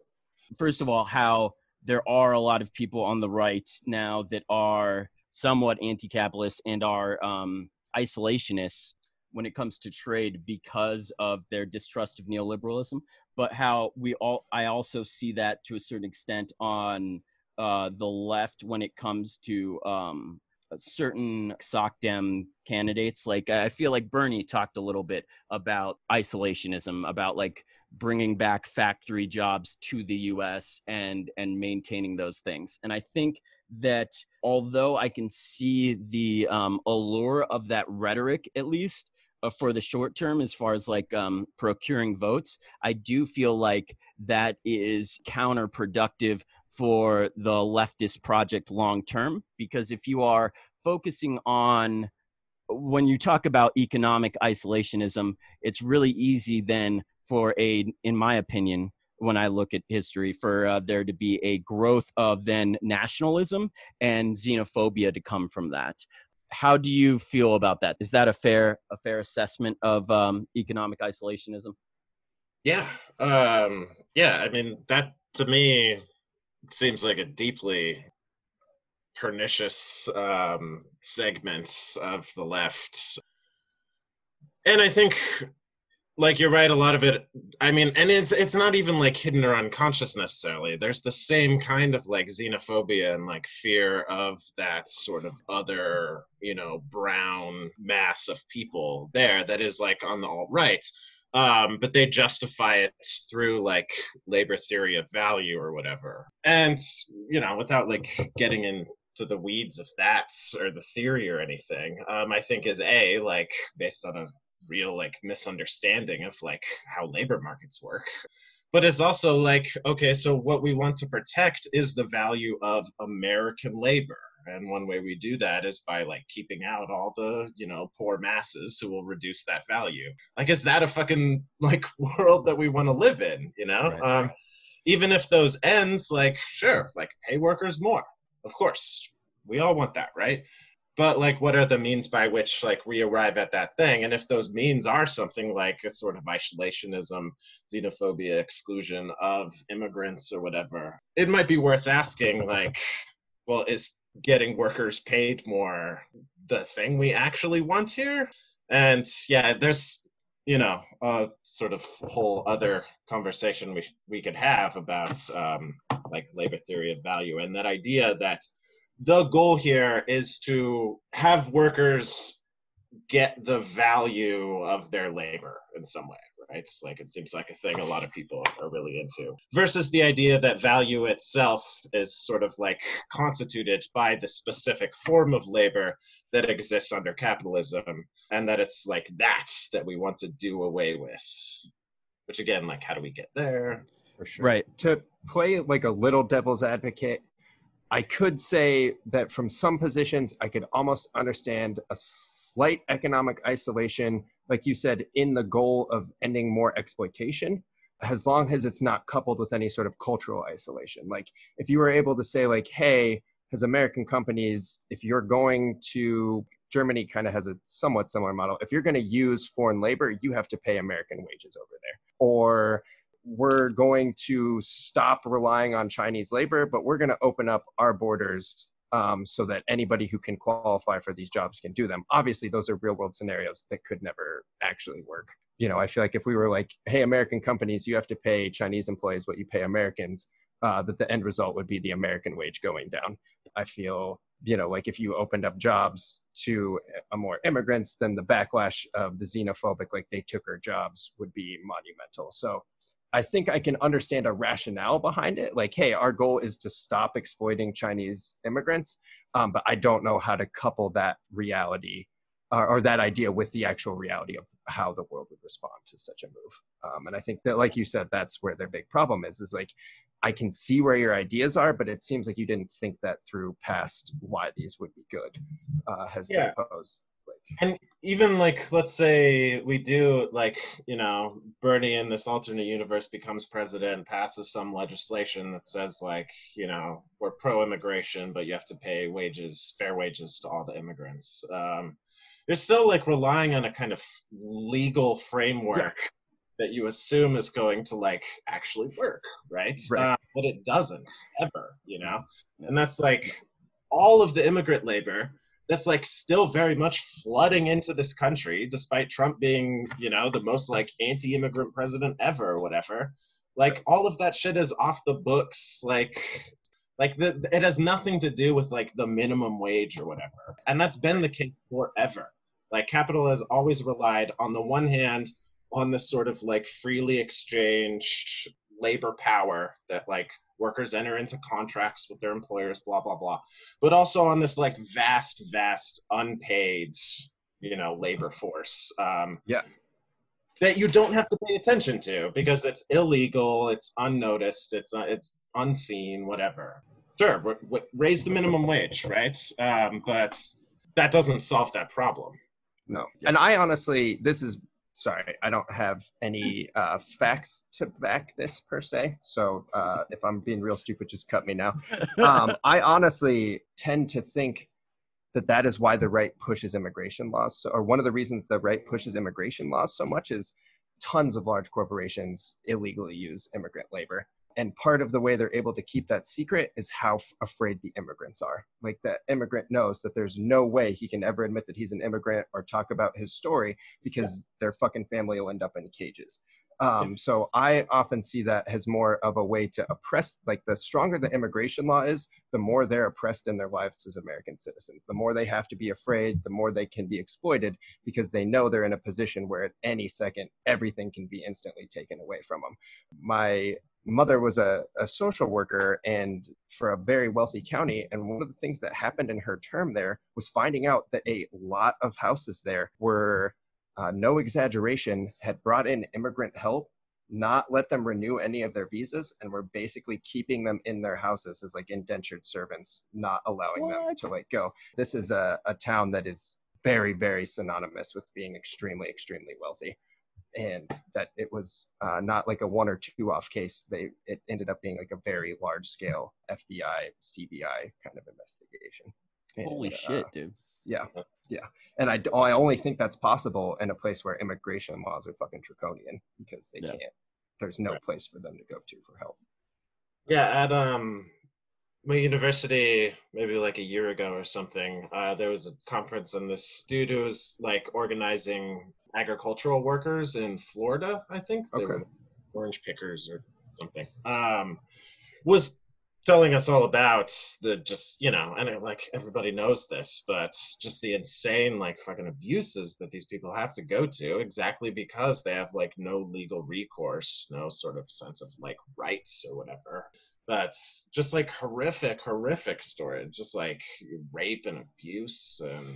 first of all, how there are a lot of people on the right now that are somewhat anti capitalist and are um, isolationists when it comes to trade because of their distrust of neoliberalism, but how we all I also see that to a certain extent on uh, the left when it comes to um, certain SOCDEM candidates. Like I feel like Bernie talked a little bit about isolationism, about like bringing back factory jobs to the U.S. and and maintaining those things. And I think that although I can see the um, allure of that rhetoric, at least for the short term as far as like um, procuring votes i do feel like that is counterproductive for the leftist project long term because if you are focusing on when you talk about economic isolationism it's really easy then for a in my opinion when I look at history, for uh, there to be a growth of then nationalism and xenophobia to come from that how do you feel about that? Is that a fair a fair assessment of um, economic isolationism? Yeah, um, yeah. I mean, that to me seems like a deeply pernicious um, segments of the left, and I think like you're right a lot of it i mean and it's it's not even like hidden or unconscious necessarily. There's the same kind of like xenophobia and like fear of that sort of other you know brown mass of people there that is like on the alt right um, but they justify it through like labor theory of value or whatever. And you know without like getting into the weeds of that or the theory or anything um, i think is a like based on a real like misunderstanding of like how labor markets work. But it's also like okay so what we want to protect is the value of american labor. And one way we do that is by like keeping out all the you know poor masses who will reduce that value. Like is that a fucking like world that we want to live in you know? Right. um even if those ends like sure like pay workers more. Of course we all want that right but like what are the means by which like we arrive at that thing? And if those means are something like a sort of isolationism xenophobia exclusion of immigrants or whatever it might be worth asking like well is getting workers paid more the thing we actually want here? And yeah there's you know a sort of whole other conversation we we could have about um, like labor theory of value and that idea that the goal here is to have workers get the value of their labor in some way right it's like it seems like a thing a lot of people are really into versus the idea that value itself is sort of like constituted by the specific form of labor that exists under capitalism and that it's like that that we want to do away with which again like how do we get there for sure. Right. To play like a little devil's advocate, I could say that from some positions, I could almost understand a slight economic isolation, like you said, in the goal of ending more exploitation, as long as it's not coupled with any sort of cultural isolation. Like if you were able to say, like, hey, as American companies, if you're going to Germany kind of has a somewhat similar model. If you're going to use foreign labor, you have to pay American wages over there. Or we're going to stop relying on Chinese labor, but we're going to open up our borders um, so that anybody who can qualify for these jobs can do them. Obviously, those are real world scenarios that could never actually work. You know, I feel like if we were like, hey, American companies, you have to pay Chinese employees what you pay Americans, uh, that the end result would be the American wage going down. I feel, you know, like if you opened up jobs to a more immigrants, then the backlash of the xenophobic, like they took our jobs, would be monumental. So I think I can understand a rationale behind it. Like, hey, our goal is to stop exploiting Chinese immigrants, um, but I don't know how to couple that reality uh, or that idea with the actual reality of how the world would respond to such a move. Um, and I think that, like you said, that's where their big problem is. Is like, I can see where your ideas are, but it seems like you didn't think that through past why these would be good. Uh, has Yeah. And even like let's say we do like you know bernie in this alternate universe becomes president passes some legislation that says like you know we're pro-immigration but you have to pay wages fair wages to all the immigrants. Um, you're still like relying on a kind of legal framework that you assume is going to like actually work right, Right. Uh, but it doesn't ever you know? And that's like all of the immigrant labor that's like still very much flooding into this country despite trump being you know the most like anti-immigrant president ever or whatever. Like all of that shit is off the books like like the, it has nothing to do with like the minimum wage or whatever. And that's been the case forever. Like capital has always relied on the one hand on this sort of like freely exchanged labor power that like workers enter into contracts with their employers blah blah blah but also on this like vast vast unpaid you know labor force um Yeah. that you don't have to pay attention to because it's illegal it's unnoticed it's uh, it's unseen whatever sure w- w- raise the minimum wage right um but that doesn't solve that problem No. And I honestly, this is sorry, I don't have any uh, facts to back this per se. So uh, if I'm being real stupid, just cut me now. Um, I honestly tend to think that that is why the right pushes immigration laws. So, or one of the reasons the right pushes immigration laws so much is tons of large corporations illegally use immigrant labor. And part of the way they're able to keep that secret is how f- afraid the immigrants are. Like the immigrant knows that there's no way he can ever admit that he's an immigrant or talk about his story because their fucking family will end up in cages. Um, so I often see that as more of a way to oppress, like the stronger the immigration law is, the more they're oppressed in their lives as American citizens. The more they have to be afraid, the more they can be exploited because they know they're in a position where at any second, everything can be instantly taken away from them. My mother was a, a social worker and for a very wealthy county. And one of the things that happened in her term there was finding out that a lot of houses there were, uh, no exaggeration, had brought in immigrant help not let them renew any of their visas and were basically keeping them in their houses as like indentured servants not allowing them to like go this is a, a town that is very very synonymous with being extremely extremely wealthy and that it was uh, not like a one or two off case they it ended up being like a very large scale fbi cbi kind of investigation And, Holy uh, shit, dude. yeah, yeah, and I, I only think that's possible in a place where immigration laws are fucking draconian because they Yeah. can't. There's no Right. place for them to go to for help. Yeah, at um my university, maybe like a year ago or something, uh, there was a conference, and this dude who was like organizing agricultural workers in Florida, I think Okay. were orange pickers or something, um, was telling us all about the just you know and it, like everybody knows this but just the insane like fucking abuses that these people have to go to exactly because they have like no legal recourse no sort of sense of like rights or whatever but just like horrific horrific story just like rape and abuse and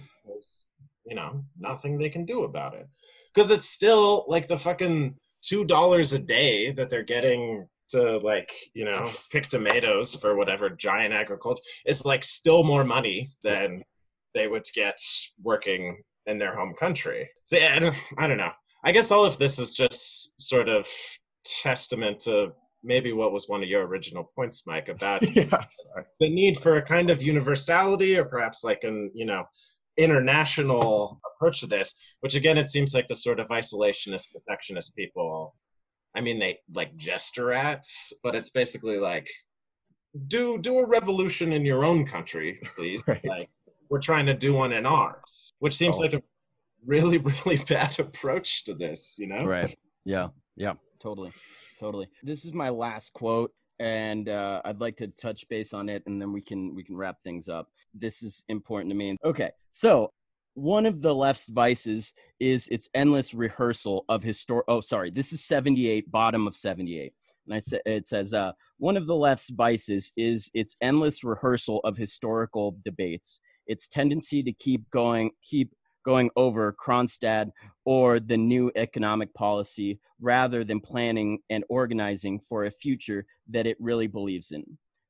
you know nothing they can do about it because it's still like the fucking two dollars a day that they're getting to like you know pick tomatoes for whatever giant agriculture is like still more money than they would get working in their home country. So yeah, I don't, I don't know. I guess all of this is just sort of testament to maybe what was one of your original points, Mike, about yeah, the need for a kind of universality or perhaps like an you know international approach to this. Which again, it seems like the sort of isolationist, protectionist people I mean, they like gesture at, but it's basically like, do do a revolution in your own country, please. Right. Like we're trying to do one in ours, which seems oh. like a really really bad approach to this. You know? Right. Yeah. Yeah. Totally. Totally. This is my last quote and uh, I'd like to touch base on it, and then we can we can wrap things up. This is important to me. Okay, so one of the left's vices is its endless rehearsal of histor. Oh, sorry, this is 78, bottom of 78. And I say it says uh, one of the left's vices is its endless rehearsal of historical debates. Its tendency to keep going, keep going over Kronstadt or the new economic policy rather than planning and organizing for a future that it really believes in.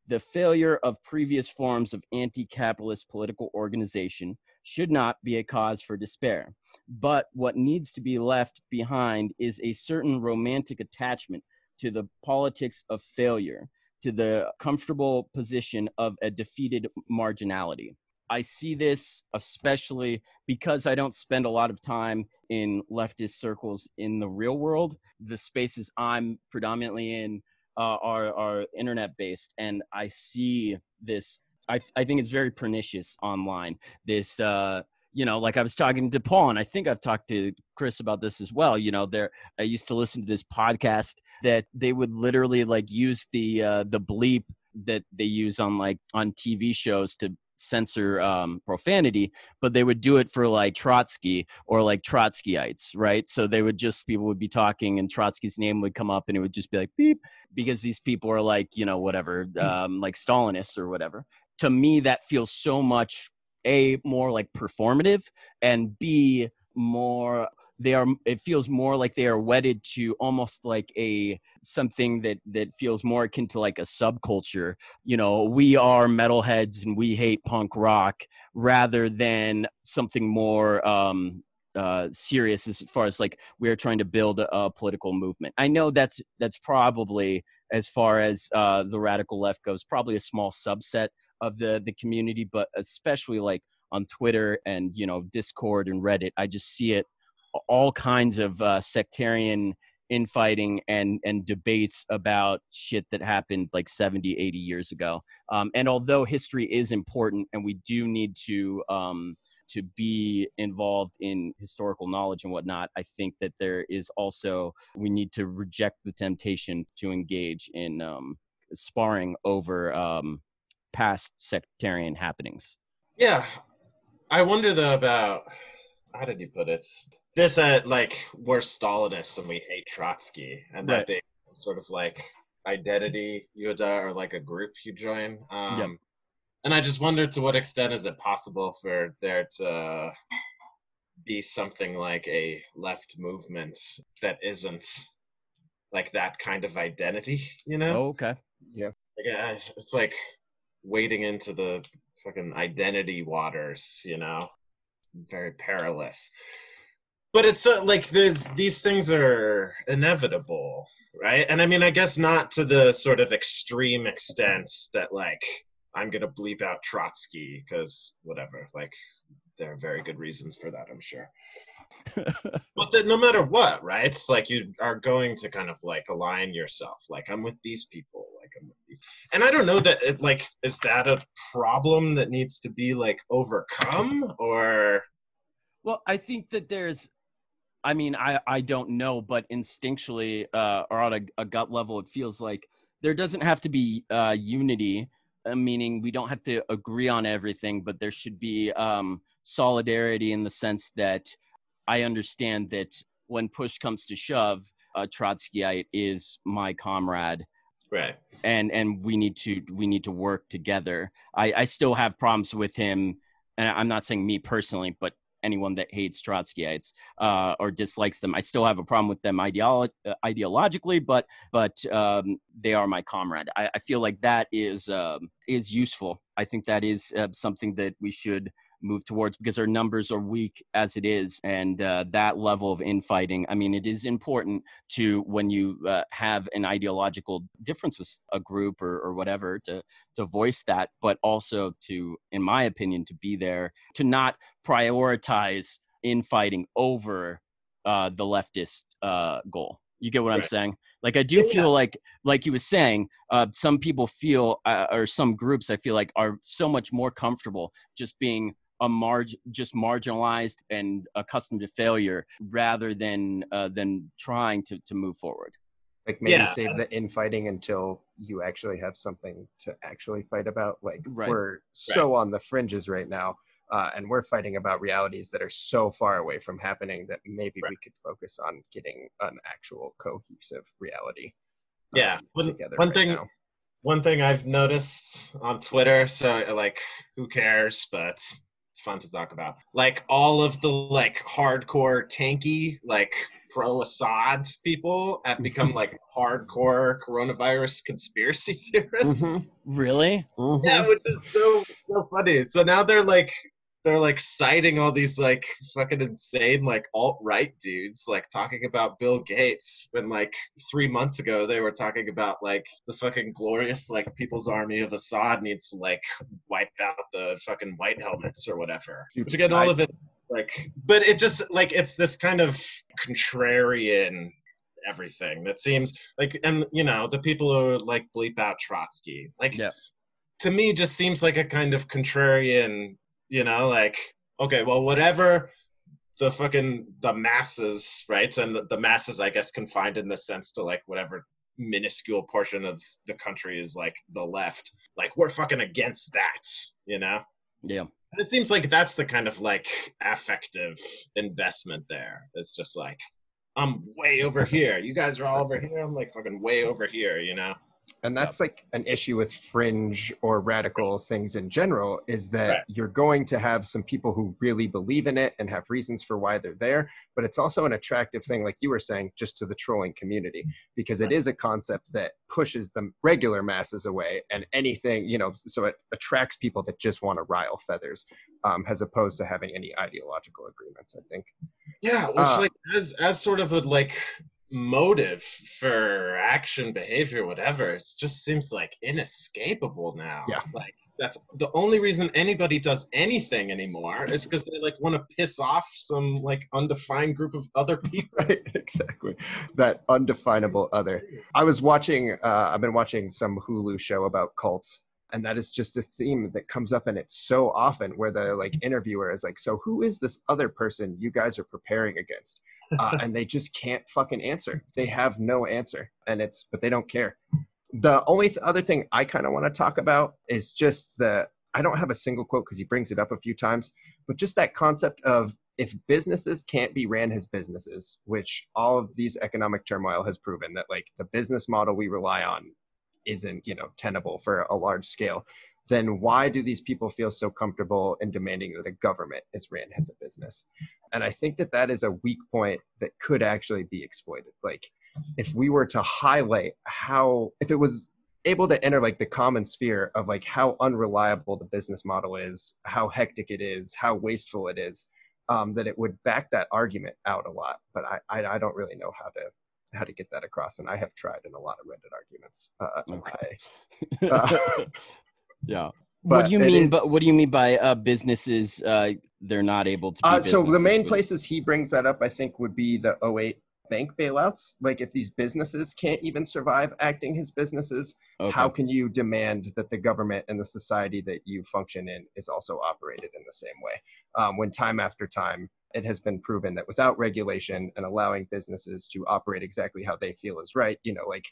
The failure of previous forms of anti capitalist political organization should not be a cause for despair. But what needs to be left behind is a certain romantic attachment to the politics of failure, to the comfortable position of a defeated marginality. I see this especially because I don't spend a lot of time in leftist circles in the real world. The spaces I'm predominantly in uh, are, are internet based, and I see this I, I think it's very pernicious online. This, uh, you know, like I was talking to Paul, and I think I've talked to Chris about this as well. You know, there I used to listen to this podcast that they would literally like use the uh, the bleep that they use on like on TV shows to censor um, profanity, but they would do it for like Trotsky or like Trotskyites, right? So they would just people would be talking and Trotsky's name would come up and it would just be like beep because these people are like you know whatever um, like Stalinists or whatever to me that feels so much a more like performative and b more they are it feels more like they are wedded to almost like a something that that feels more akin to like a subculture you know we are metalheads and we hate punk rock rather than something more um uh, serious as far as like we're trying to build a, a, political movement. I know that's that's probably as far as uh, the radical left goes, probably a small subset of the the community, but especially like on Twitter and you know Discord and Reddit, I just see it all kinds of uh, sectarian infighting and and debates about shit that happened like 70 80 years ago um, and although history is important and we do need to um, to be involved in historical knowledge and whatnot i think that there is also we need to reject the temptation to engage in um, sparring over um, past sectarian happenings. Yeah, I wonder though about how did you put it? This uh, like we're Stalinists and we hate Trotsky, and that right. being sort of like identity Yoda or like a group you join. Um, yep. And I just wonder to what extent is it possible for there to be something like a left movement that isn't like that kind of identity, you know? Oh, okay. Yeah. Like, uh, it's like wading into the fucking identity waters, you know, very perilous. But it's uh, like there's these things are inevitable, right? And I mean, I guess not to the sort of extreme extent that like I'm gonna bleep out Trotsky because whatever, like there are very good reasons for that, I'm sure. but that no matter what, right? It's like you are going to kind of like align yourself. Like I'm with these people. Like I'm with these. And I don't know that it, like is that a problem that needs to be like overcome or? Well, I think that there's. I mean, I I don't know, but instinctually, uh, or on a, a gut level, it feels like there doesn't have to be uh, unity, uh, meaning we don't have to agree on everything, but there should be um, solidarity in the sense that I understand that when push comes to shove, a Trotskyite is my comrade Right. and and we need to we need to work together i i still have problems with him and i'm not saying me personally but anyone that hates trotskyites uh, or dislikes them. I still have a problem with them ideolo- uh, ideologically but but um, they are my comrade. I, I feel like that is um, is useful. I think that is uh, something that we should move towards because our numbers are weak as it is. And uh, that level of infighting i mean it is important to when you uh, have an ideological difference with a group or, or whatever to to voice that but also to in my opinion to be there to not prioritize infighting over uh, the leftist uh, goal. You get what i'm saying? Like i do Yeah, feel like like you was saying uh, some people feel uh, or some groups i feel like are so much more comfortable just being a marg just marginalized and accustomed to failure rather than uh, than trying to to move forward Like maybe Yeah. save the infighting until you actually have something to actually fight about. Like Right. we're so on the fringes right now, uh, and we're fighting about realities that are so far away from happening that maybe we could focus on getting an actual cohesive reality. um, Yeah. One- together one right thing- now. One thing I've noticed on Twitter, so like, who cares? But it's fun to talk about. Like all of the like hardcore tanky, like pro Assad people have become like hardcore coronavirus conspiracy theorists. Mhm, really mhm. Yeah, which is so so funny. So now they're like they're like citing all these like fucking insane like alt right dudes like talking about Bill Gates when like three months ago they were talking about like the fucking glorious like People's Army of Assad needs to like wipe out the fucking white helmets or whatever. Which again, all of it like, but it just like it's this kind of contrarian everything that seems like and you know the people who like bleep out Trotsky like Yeah. to me just seems like a kind of contrarian you know like okay well whatever the fucking the masses right? And the, the masses i guess confined in the sense to like whatever minuscule portion of the country is like the left like we're fucking against that you know? Yeah. And it seems like that's the kind of like affective investment there. It's just like i'm way over here. You guys are all over here. I'm like fucking way over here you know and that's like an issue with fringe or radical things in general is that Right. you're going to have some people who really believe in it and have reasons for why they're there but it's also an attractive thing like you were saying just to the trolling community because it is a concept that pushes the regular masses away and anything you know so it attracts people that just want to rile feathers um, as opposed to having any ideological agreements i think. Yeah, which Uh, like as as sort of a like motive for action behavior whatever it just seems like inescapable now. Yeah. like that's the only reason anybody does anything anymore is because they like want to piss off some like undefined group of other people. Right exactly. That undefinable other. I was watching uh, i've been watching some hulu show about cults and that is just a theme that comes up and it's so often where the like interviewer is like so who is this other person you guys are preparing against? Uh, and they just can't fucking answer. They have no answer and it's but they don't care. The only th- other thing i kind of want to talk about is just the i don't have a single quote because he brings it up a few times but just that concept of if businesses can't be ran as businesses, which all of these economic turmoil has proven that like the business model we rely on isn't, you know, tenable for a large scale, then why do these people feel so comfortable in demanding that a government is ran as a business? And I think that that is a weak point that could actually be exploited. Like if we were to highlight how if it was able to enter like the common sphere of like how unreliable the business model is, how hectic it is, how wasteful it is, um, that it would back that argument out a lot. But I, I, I don't really know how to how to get that across, and I have tried in a lot of Reddit arguments. Uh, Okay. I- Uh, yeah. what do you mean? is- But what do you mean by uh, businesses? Uh, they're not able to. Be Uh, so the main with- places he brings that up, I think, would be the 08 bank bailouts. Like if these businesses can't even survive acting as businesses, Okay. how can you demand that the government and the society that you function in is also operated in the same way? Um, when time after time, it has been proven that without regulation and allowing businesses to operate exactly how they feel is right, you know, like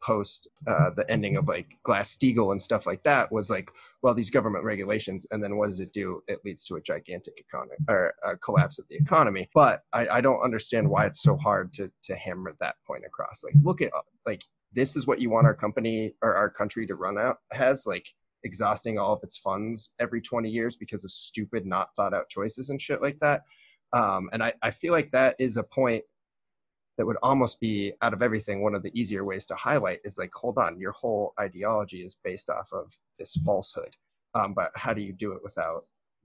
post uh, the ending of like Glass Steagall and stuff like that was like, well, these government regulations, and then what does it do? It leads to a gigantic economy or a collapse of the economy. But I, I don't understand why it's so hard to to hammer that point across. Like, look at like this is what you want our company or our country to run out has like exhausting all of its funds every 20 years because of stupid not thought out choices and shit like that um, and I, I feel like that is a point that would almost be out of everything one of the easier ways to highlight is like hold on your whole ideology is based off of this falsehood. Um, but how do you do it without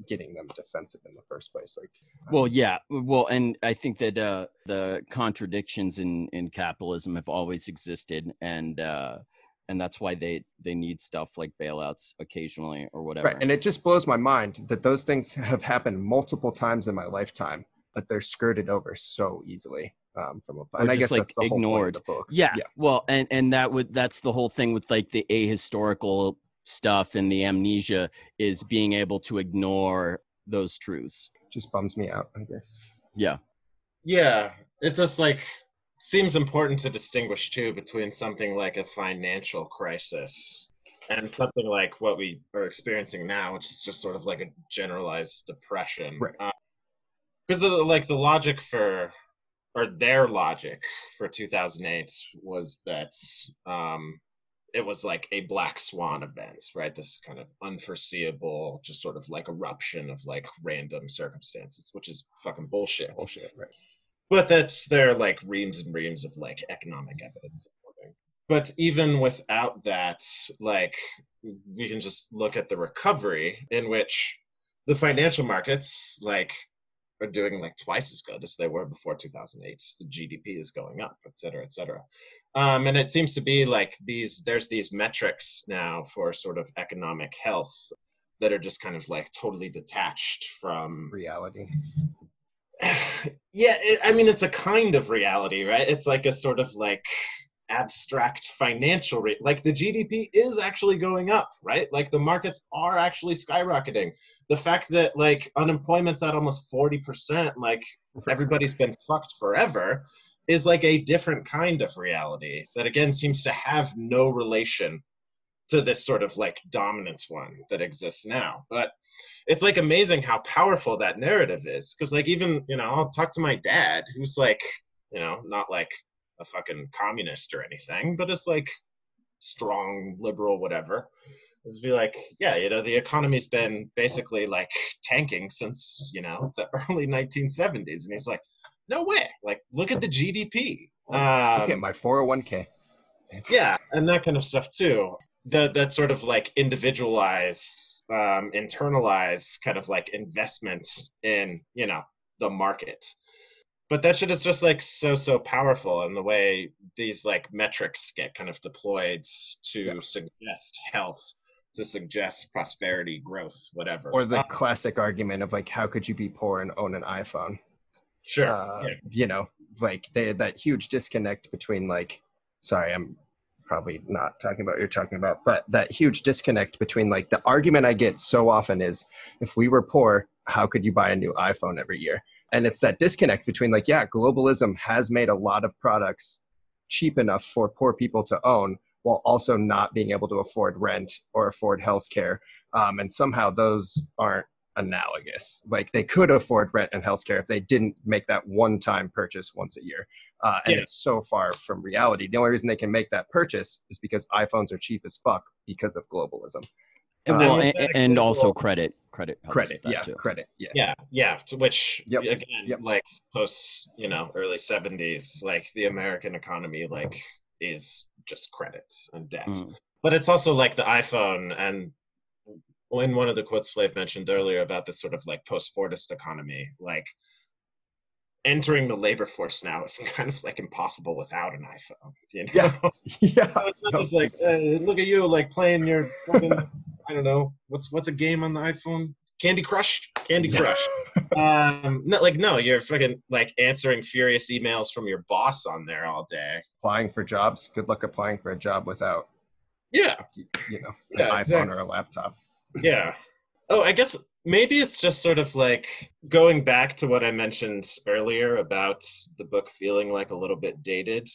getting them defensive in the first place? Like well yeah. Well and i think that uh the contradictions in in capitalism have always existed. And uh and that's why they they need stuff like bailouts occasionally or whatever right and it just blows my mind that those things have happened multiple times in my lifetime but they're skirted over so easily um, from a, and I guess like that's the ignored. whole point of the book. Yeah, yeah. Well, and and that would that's the whole thing with like the ahistorical stuff and the amnesia is being able to ignore those truths. Just bums me out, I guess. Yeah. Yeah, it's just like seems important to distinguish too between something like a financial crisis and something like what we are experiencing now, which is just sort of like a generalized depression. Right. Because uh, like the logic for or their logic for 2008 was that um, it was like a black swan event, right? This kind of unforeseeable, just sort of like eruption of like random circumstances, which is fucking bullshit. Bullshit, right? But that's there are like reams and reams of like economic evidence. But even without that, like we can just look at the recovery in which the financial markets, like are doing like twice as good as they were before 2008. The GDP is going up, et cetera, et cetera. Um, and it seems to be like these, there's these metrics now for sort of economic health that are just kind of like totally detached from reality. Yeah, it, I mean, it's a kind of reality, right? It's like a sort of like abstract financial rate. Like the GDP is actually going up, right? Like the markets are actually skyrocketing. The fact that like unemployment's at almost 40%, like everybody's been fucked forever, is like a different kind of reality that again seems to have no relation to this sort of like dominant one that exists now. But it's like amazing how powerful that narrative is. Cause like even, you know, I'll talk to my dad who's like, you know, not like a fucking communist or anything, but it's like strong liberal, whatever. Is be like, yeah, you know, the economy's been basically like tanking since you know the early 1970s, and he's like, no way, like look at the GDP. Um, look at my 401k. It's... Yeah, and that kind of stuff too. The that sort of like individualized, um, internalized kind of like investments in you know the market but that shit is just like so so powerful and the way these like metrics get kind of deployed to yeah. suggest health to suggest prosperity growth whatever or the uh, classic argument of like how could you be poor and own an iphone sure uh, yeah. you know like they that huge disconnect between like sorry i'm probably not talking about what you're talking about but that huge disconnect between like the argument i get so often is if we were poor how could you buy a new iphone every year? And it's that disconnect between like yeah globalism has made a lot of products cheap enough for poor people to own while also not being able to afford rent or afford healthcare um, and somehow those aren't analogous. Like they could afford rent and healthcare if they didn't make that one time purchase once a year uh, and yeah. it's so far from reality the only reason they can make that purchase is because iphones are cheap as fuck because of globalism and, well, and, and also credit, credit, credit, yeah, too. credit, yeah, yeah, yeah. Which yep. again, yep. like post, you know, early seventies, like the American economy, like is just credits and debt. Mm. But it's also like the iPhone and in one of the quotes Flav mentioned earlier about this sort of like post-Fordist economy, like entering the labor force now is kind of like impossible without an iPhone. You know? Yeah, yeah. So it's no, just like uh, look at you like playing your fucking I don't know what's what's a game on the iPhone? Candy Crush. Candy Crush. um, no, like no, you're fucking like answering furious emails from your boss on there all day. Applying for jobs. Good luck applying for a job without. Yeah. You know, an yeah, iPhone exactly. or a laptop. Yeah. Oh, I guess maybe it's just sort of like going back to what I mentioned earlier about the book feeling like a little bit dated.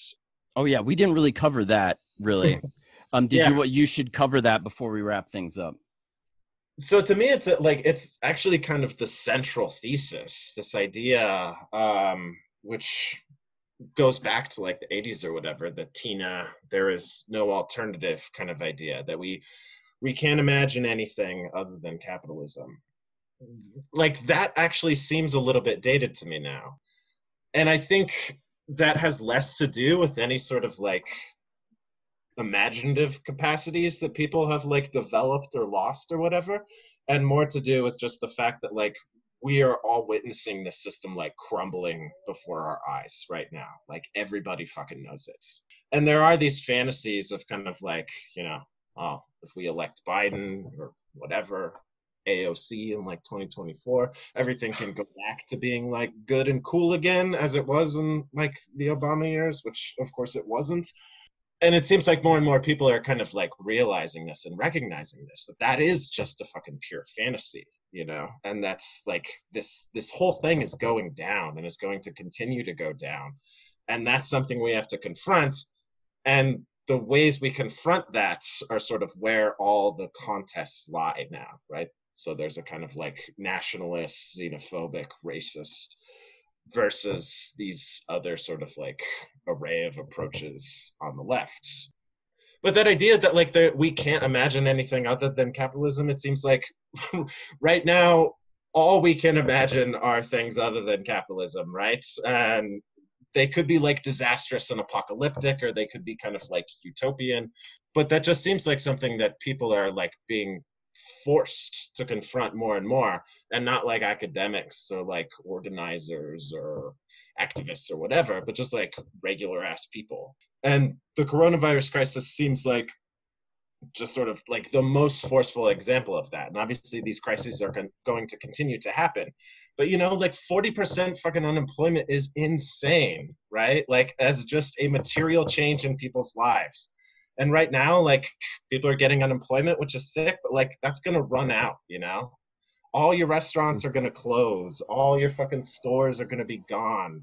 Oh yeah, we didn't really cover that really. Um, did Yeah. you what you should cover that before we wrap things up? so to me it's like it's actually kind of the central thesis this idea um which goes back to like the 80s or whatever the tina there is no alternative kind of idea that we we can't imagine anything other than capitalism. Like that actually seems a little bit dated to me now. And i think that has less to do with any sort of like imaginative capacities that people have like developed or lost or whatever and more to do with just the fact that like we are all witnessing this system like crumbling before our eyes right now. Like everybody fucking knows it. And there are these fantasies of kind of like you know oh if we elect biden or whatever AOC in like 2024 everything can go back to being like good and cool again as it was in like the Obama years which of course it wasn't. And it seems like more and more people are kind of like realizing this and recognizing this that that is just a fucking pure fantasy you know? And that's like this this whole thing is going down and is going to continue to go down. And that's something we have to confront. And the ways we confront that are sort of where all the contests lie now right? So there's a kind of like nationalist xenophobic racist versus these other sort of like array of approaches on the left. But that idea that like we can't imagine anything other than capitalism it seems like right now all we can imagine are things other than capitalism right? And they could be like disastrous and apocalyptic or they could be kind of like utopian but that just seems like something that people are like being forced to confront more and more and not like academics or like organizers or activists or whatever but just like regular ass people. And the coronavirus crisis seems like just sort of like the most forceful example of that. And obviously these crises are con- going to continue to happen. But you know like 40% fucking unemployment is insane right? Like as just a material change in people's lives. And right now like people are getting unemployment which is sick but like that's gonna run out you know? All your restaurants are gonna close. All your fucking stores are gonna be gone.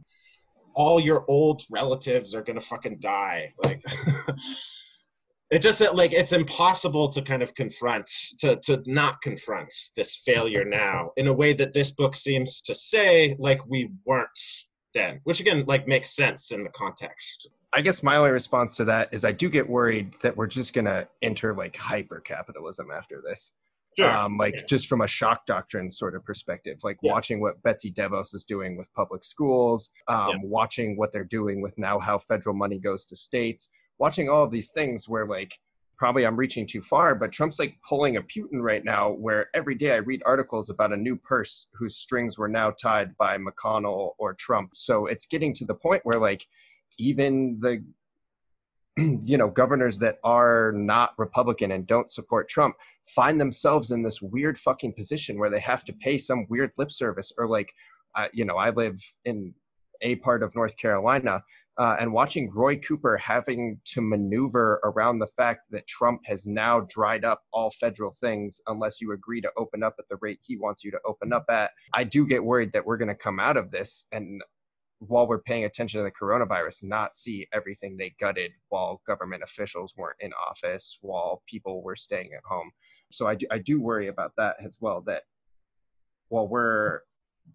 All your old relatives are gonna fucking die. Like it just like it's impossible to kind of confront to to not confront this failure now in a way that this book seems to say like we weren't then which again like makes sense in the context I guess my only response to that is I do get worried that we're just going to enter like hyper capitalism after this. Um, like Yeah. just from a shock doctrine sort of perspective, like Yeah. watching what Betsy DeVos is doing with public schools, um, Yeah. watching what they're doing with now how federal money goes to states, watching all of these things where like probably I'm reaching too far, but Trump's like pulling a Putin right now where every day I read articles about a new purse whose strings were now tied by McConnell or Trump. So it's getting to the point where like even the you know governors that are not republican and don't support trump find themselves in this weird fucking position where they have to pay some weird lip service or like uh, you know i live in a part of north carolina uh, and watching roy cooper having to maneuver around the fact that trump has now dried up all federal things unless you agree to open up at the rate he wants you to open up at i do get worried that we're going to come out of this and while we're paying attention to the coronavirus, not see everything they gutted while government officials weren't in office, while people were staying at home. So I do, I do worry about that as well. That while we're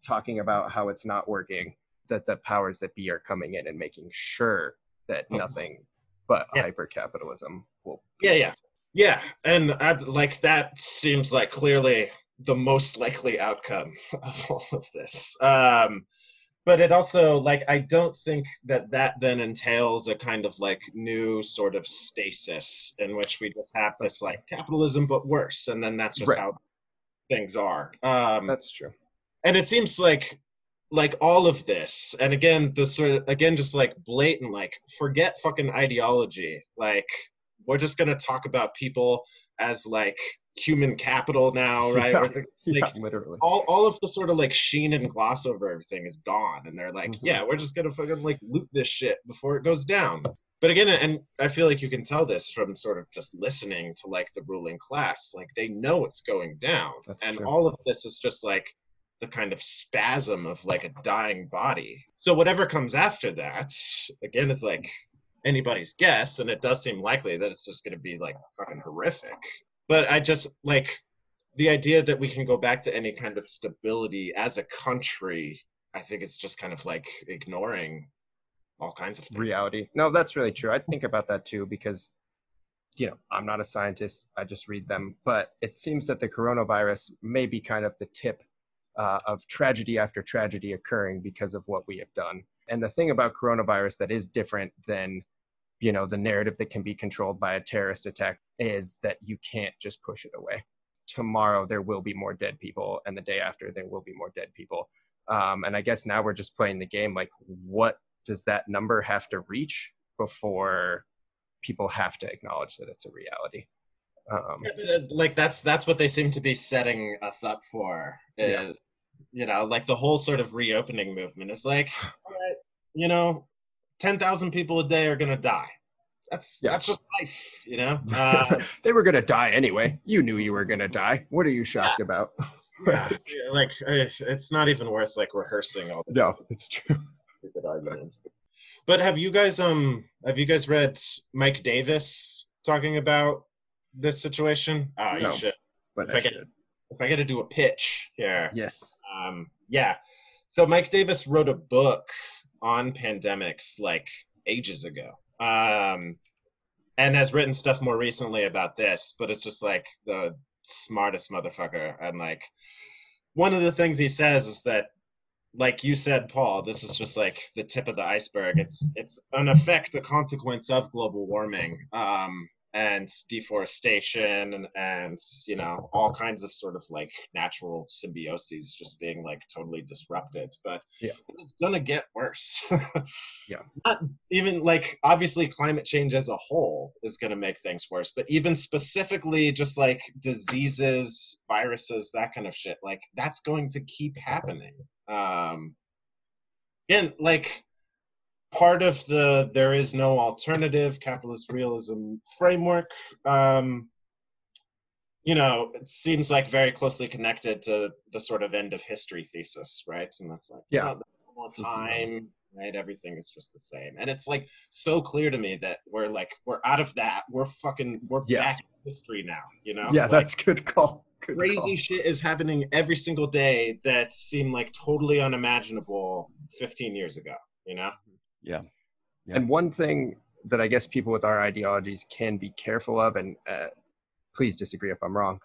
talking about how it's not working, that the powers that be are coming in and making sure that nothing but Yeah. hyper capitalism will. Yeah, yeah. Yeah, and I, like that seems like clearly the most likely outcome of all of this. Um, but it also like I don't think that that then entails a kind of like new sort of stasis in which we just have this like capitalism but worse, and then that's just Right. how things are. Um, That's true. and it seems like like all of this and again the sort of again just like blatant like forget fucking ideology like we're just gonna talk about people as like human capital now right Yeah. Like yeah, literally. all, all of the sort of like sheen and gloss over everything is gone and they're like Mhm. yeah we're just gonna fucking like loot this shit before it goes down but again and i feel like you can tell this from sort of just listening to like the ruling class like they know it's going down That's and true. all of this is just like the kind of spasm of like a dying body so whatever comes after that again is like anybody's guess, and it does seem likely that it's just going to be like fucking horrific. But I just like the idea that we can go back to any kind of stability as a country. I think it's just kind of like ignoring all kinds of things. reality. No, that's really true. I think about that too because, you know, I'm not a scientist. I just read them, but it seems that the coronavirus may be kind of the tip uh, of tragedy after tragedy occurring because of what we have done. And the thing about coronavirus that is different than, you know, the narrative that can be controlled by a terrorist attack is that you can't just push it away. Tomorrow there will be more dead people, and the day after there will be more dead people. Um, and I guess now we're just playing the game like, what does that number have to reach before people have to acknowledge that it's a reality? Um, Yeah, but, uh, like that's that's what they seem to be setting us up for is Yeah. you know like the whole sort of reopening movement is like right, you know 10,000 people a day are going to die that's Yeah. that's just life you know uh, they were going to die anyway. You knew you were going to die. What are you shocked about? yeah, like it's not even worth like rehearsing all the no, it's true. arguments but have you guys um have you guys read Mike Davis talking about this situation oh you should But If I I get- should. if I get to do a pitch here Yes. Um, yeah. So Mike Davis wrote a book on pandemics like ages ago. Um, and has written stuff more recently about this, but it's just like the smartest motherfucker. And like one of the things he says is that like you said, Paul, this is just like the tip of the iceberg. It's it's an effect, a consequence of global warming. Um, and deforestation and, you know all kinds of sort of like natural symbioses just being like totally disrupted but Yeah. it's gonna get worse Yeah. not even like obviously climate change as a whole is gonna make things worse but even specifically just like diseases viruses that kind of shit like that's going to keep happening um and like part of the there is no alternative capitalist realism framework um you know it seems like very closely connected to the sort of end of history thesis right and that's like Yeah. oh, there's no time right everything is just the same and it's like so clear to me that we're like we're out of that we're fucking we're Yeah. back in history now you know Yeah, Like, that's good call. Good crazy call. shit is happening every single day that seemed like totally unimaginable 15 years ago you know Yeah. And one thing that I guess people with our ideologies can be careful of, and uh, please disagree if I'm wrong,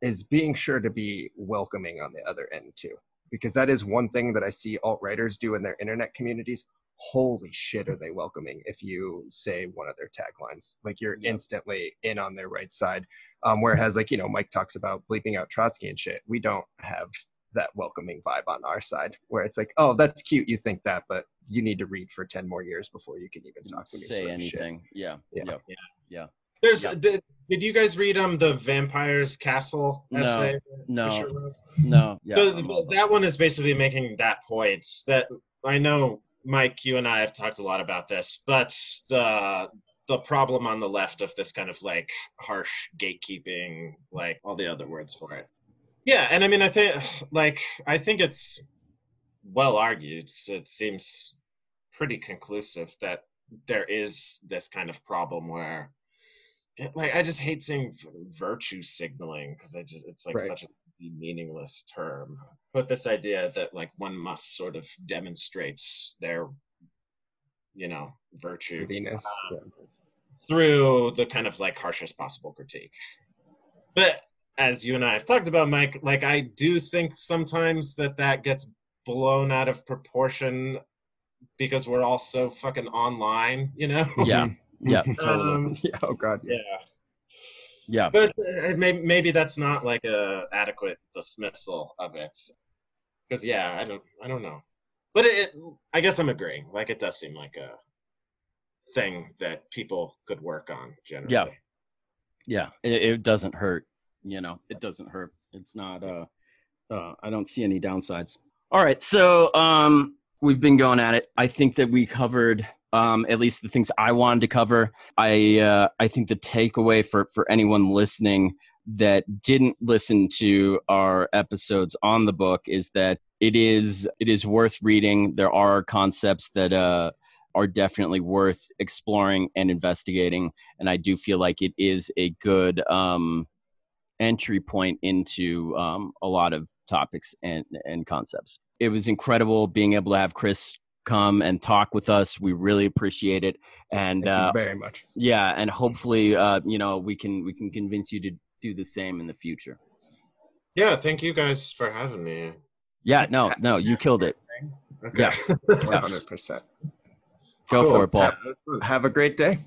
is being sure to be welcoming on the other end too. Because that is one thing that I see alt-righters do in their internet communities. Holy shit, are they welcoming if you say one of their taglines? Like you're Yeah. instantly in on their right side. Um, whereas, like, you know, Mike talks about bleeping out Trotsky and shit. We don't have that welcoming vibe on our side where it's like, oh, that's cute. You think that, but you need to read for 10 more years before you can even talk to me. say sort of shit. anything. Yeah. Yeah. Yeah. There's Yeah. did, did you guys read um the Vampire's Castle No. essay? that No. Fisher? No. Yeah. So I'm th- all about that one is basically making that point that I know Mike, you and I have talked a lot about this, but the the problem on the left of this kind of like harsh gatekeeping, like all the other words for it. Yeah, and I mean I think like I think it's well argued. It seems pretty conclusive that there is this kind of problem where like I just hate saying virtue signaling because I just it's like Right. such a meaningless term. But this idea that like one must sort of demonstrate their you know virtue Worthiness. Uh, yeah. through the kind of like harshest possible critique. But as you and I have talked about, Mike, like I do think sometimes that that gets blown out of proportion because we're all so fucking online, you know? Yeah. Yeah. totally. Um, yeah. Oh God. Yeah. yeah. Yeah. But uh, maybe, maybe that's not like a adequate dismissal of it. Because yeah, I don't, I don't know. But it, I guess I'm agreeing. Like it does seem like a thing that people could work on generally. Yeah. Yeah. It, it doesn't hurt. You know, it doesn't hurt. It's not. Uh, uh, I don't see any downsides. All right. So um, we've been going at it. I think that we covered um, at least the things I wanted to cover. I uh, I think the takeaway for for anyone listening that didn't listen to our episodes on the book is that it is it is worth reading. There are concepts that uh, are definitely worth exploring and investigating. And I do feel like it is a good um, entry point into um, a lot of topics and, and concepts. It was incredible being able to have Chris come and talk with us. We really appreciate it. And Thank uh, you very much. yeah, and hopefully, uh, you know, we can we can convince you to do the same in the future. Yeah, thank you guys for having me. Yeah, no, no, you killed it. Okay. Yeah. One hundred percent. Go Cool. for it, Paul. Yeah, that was fun. Have a great day.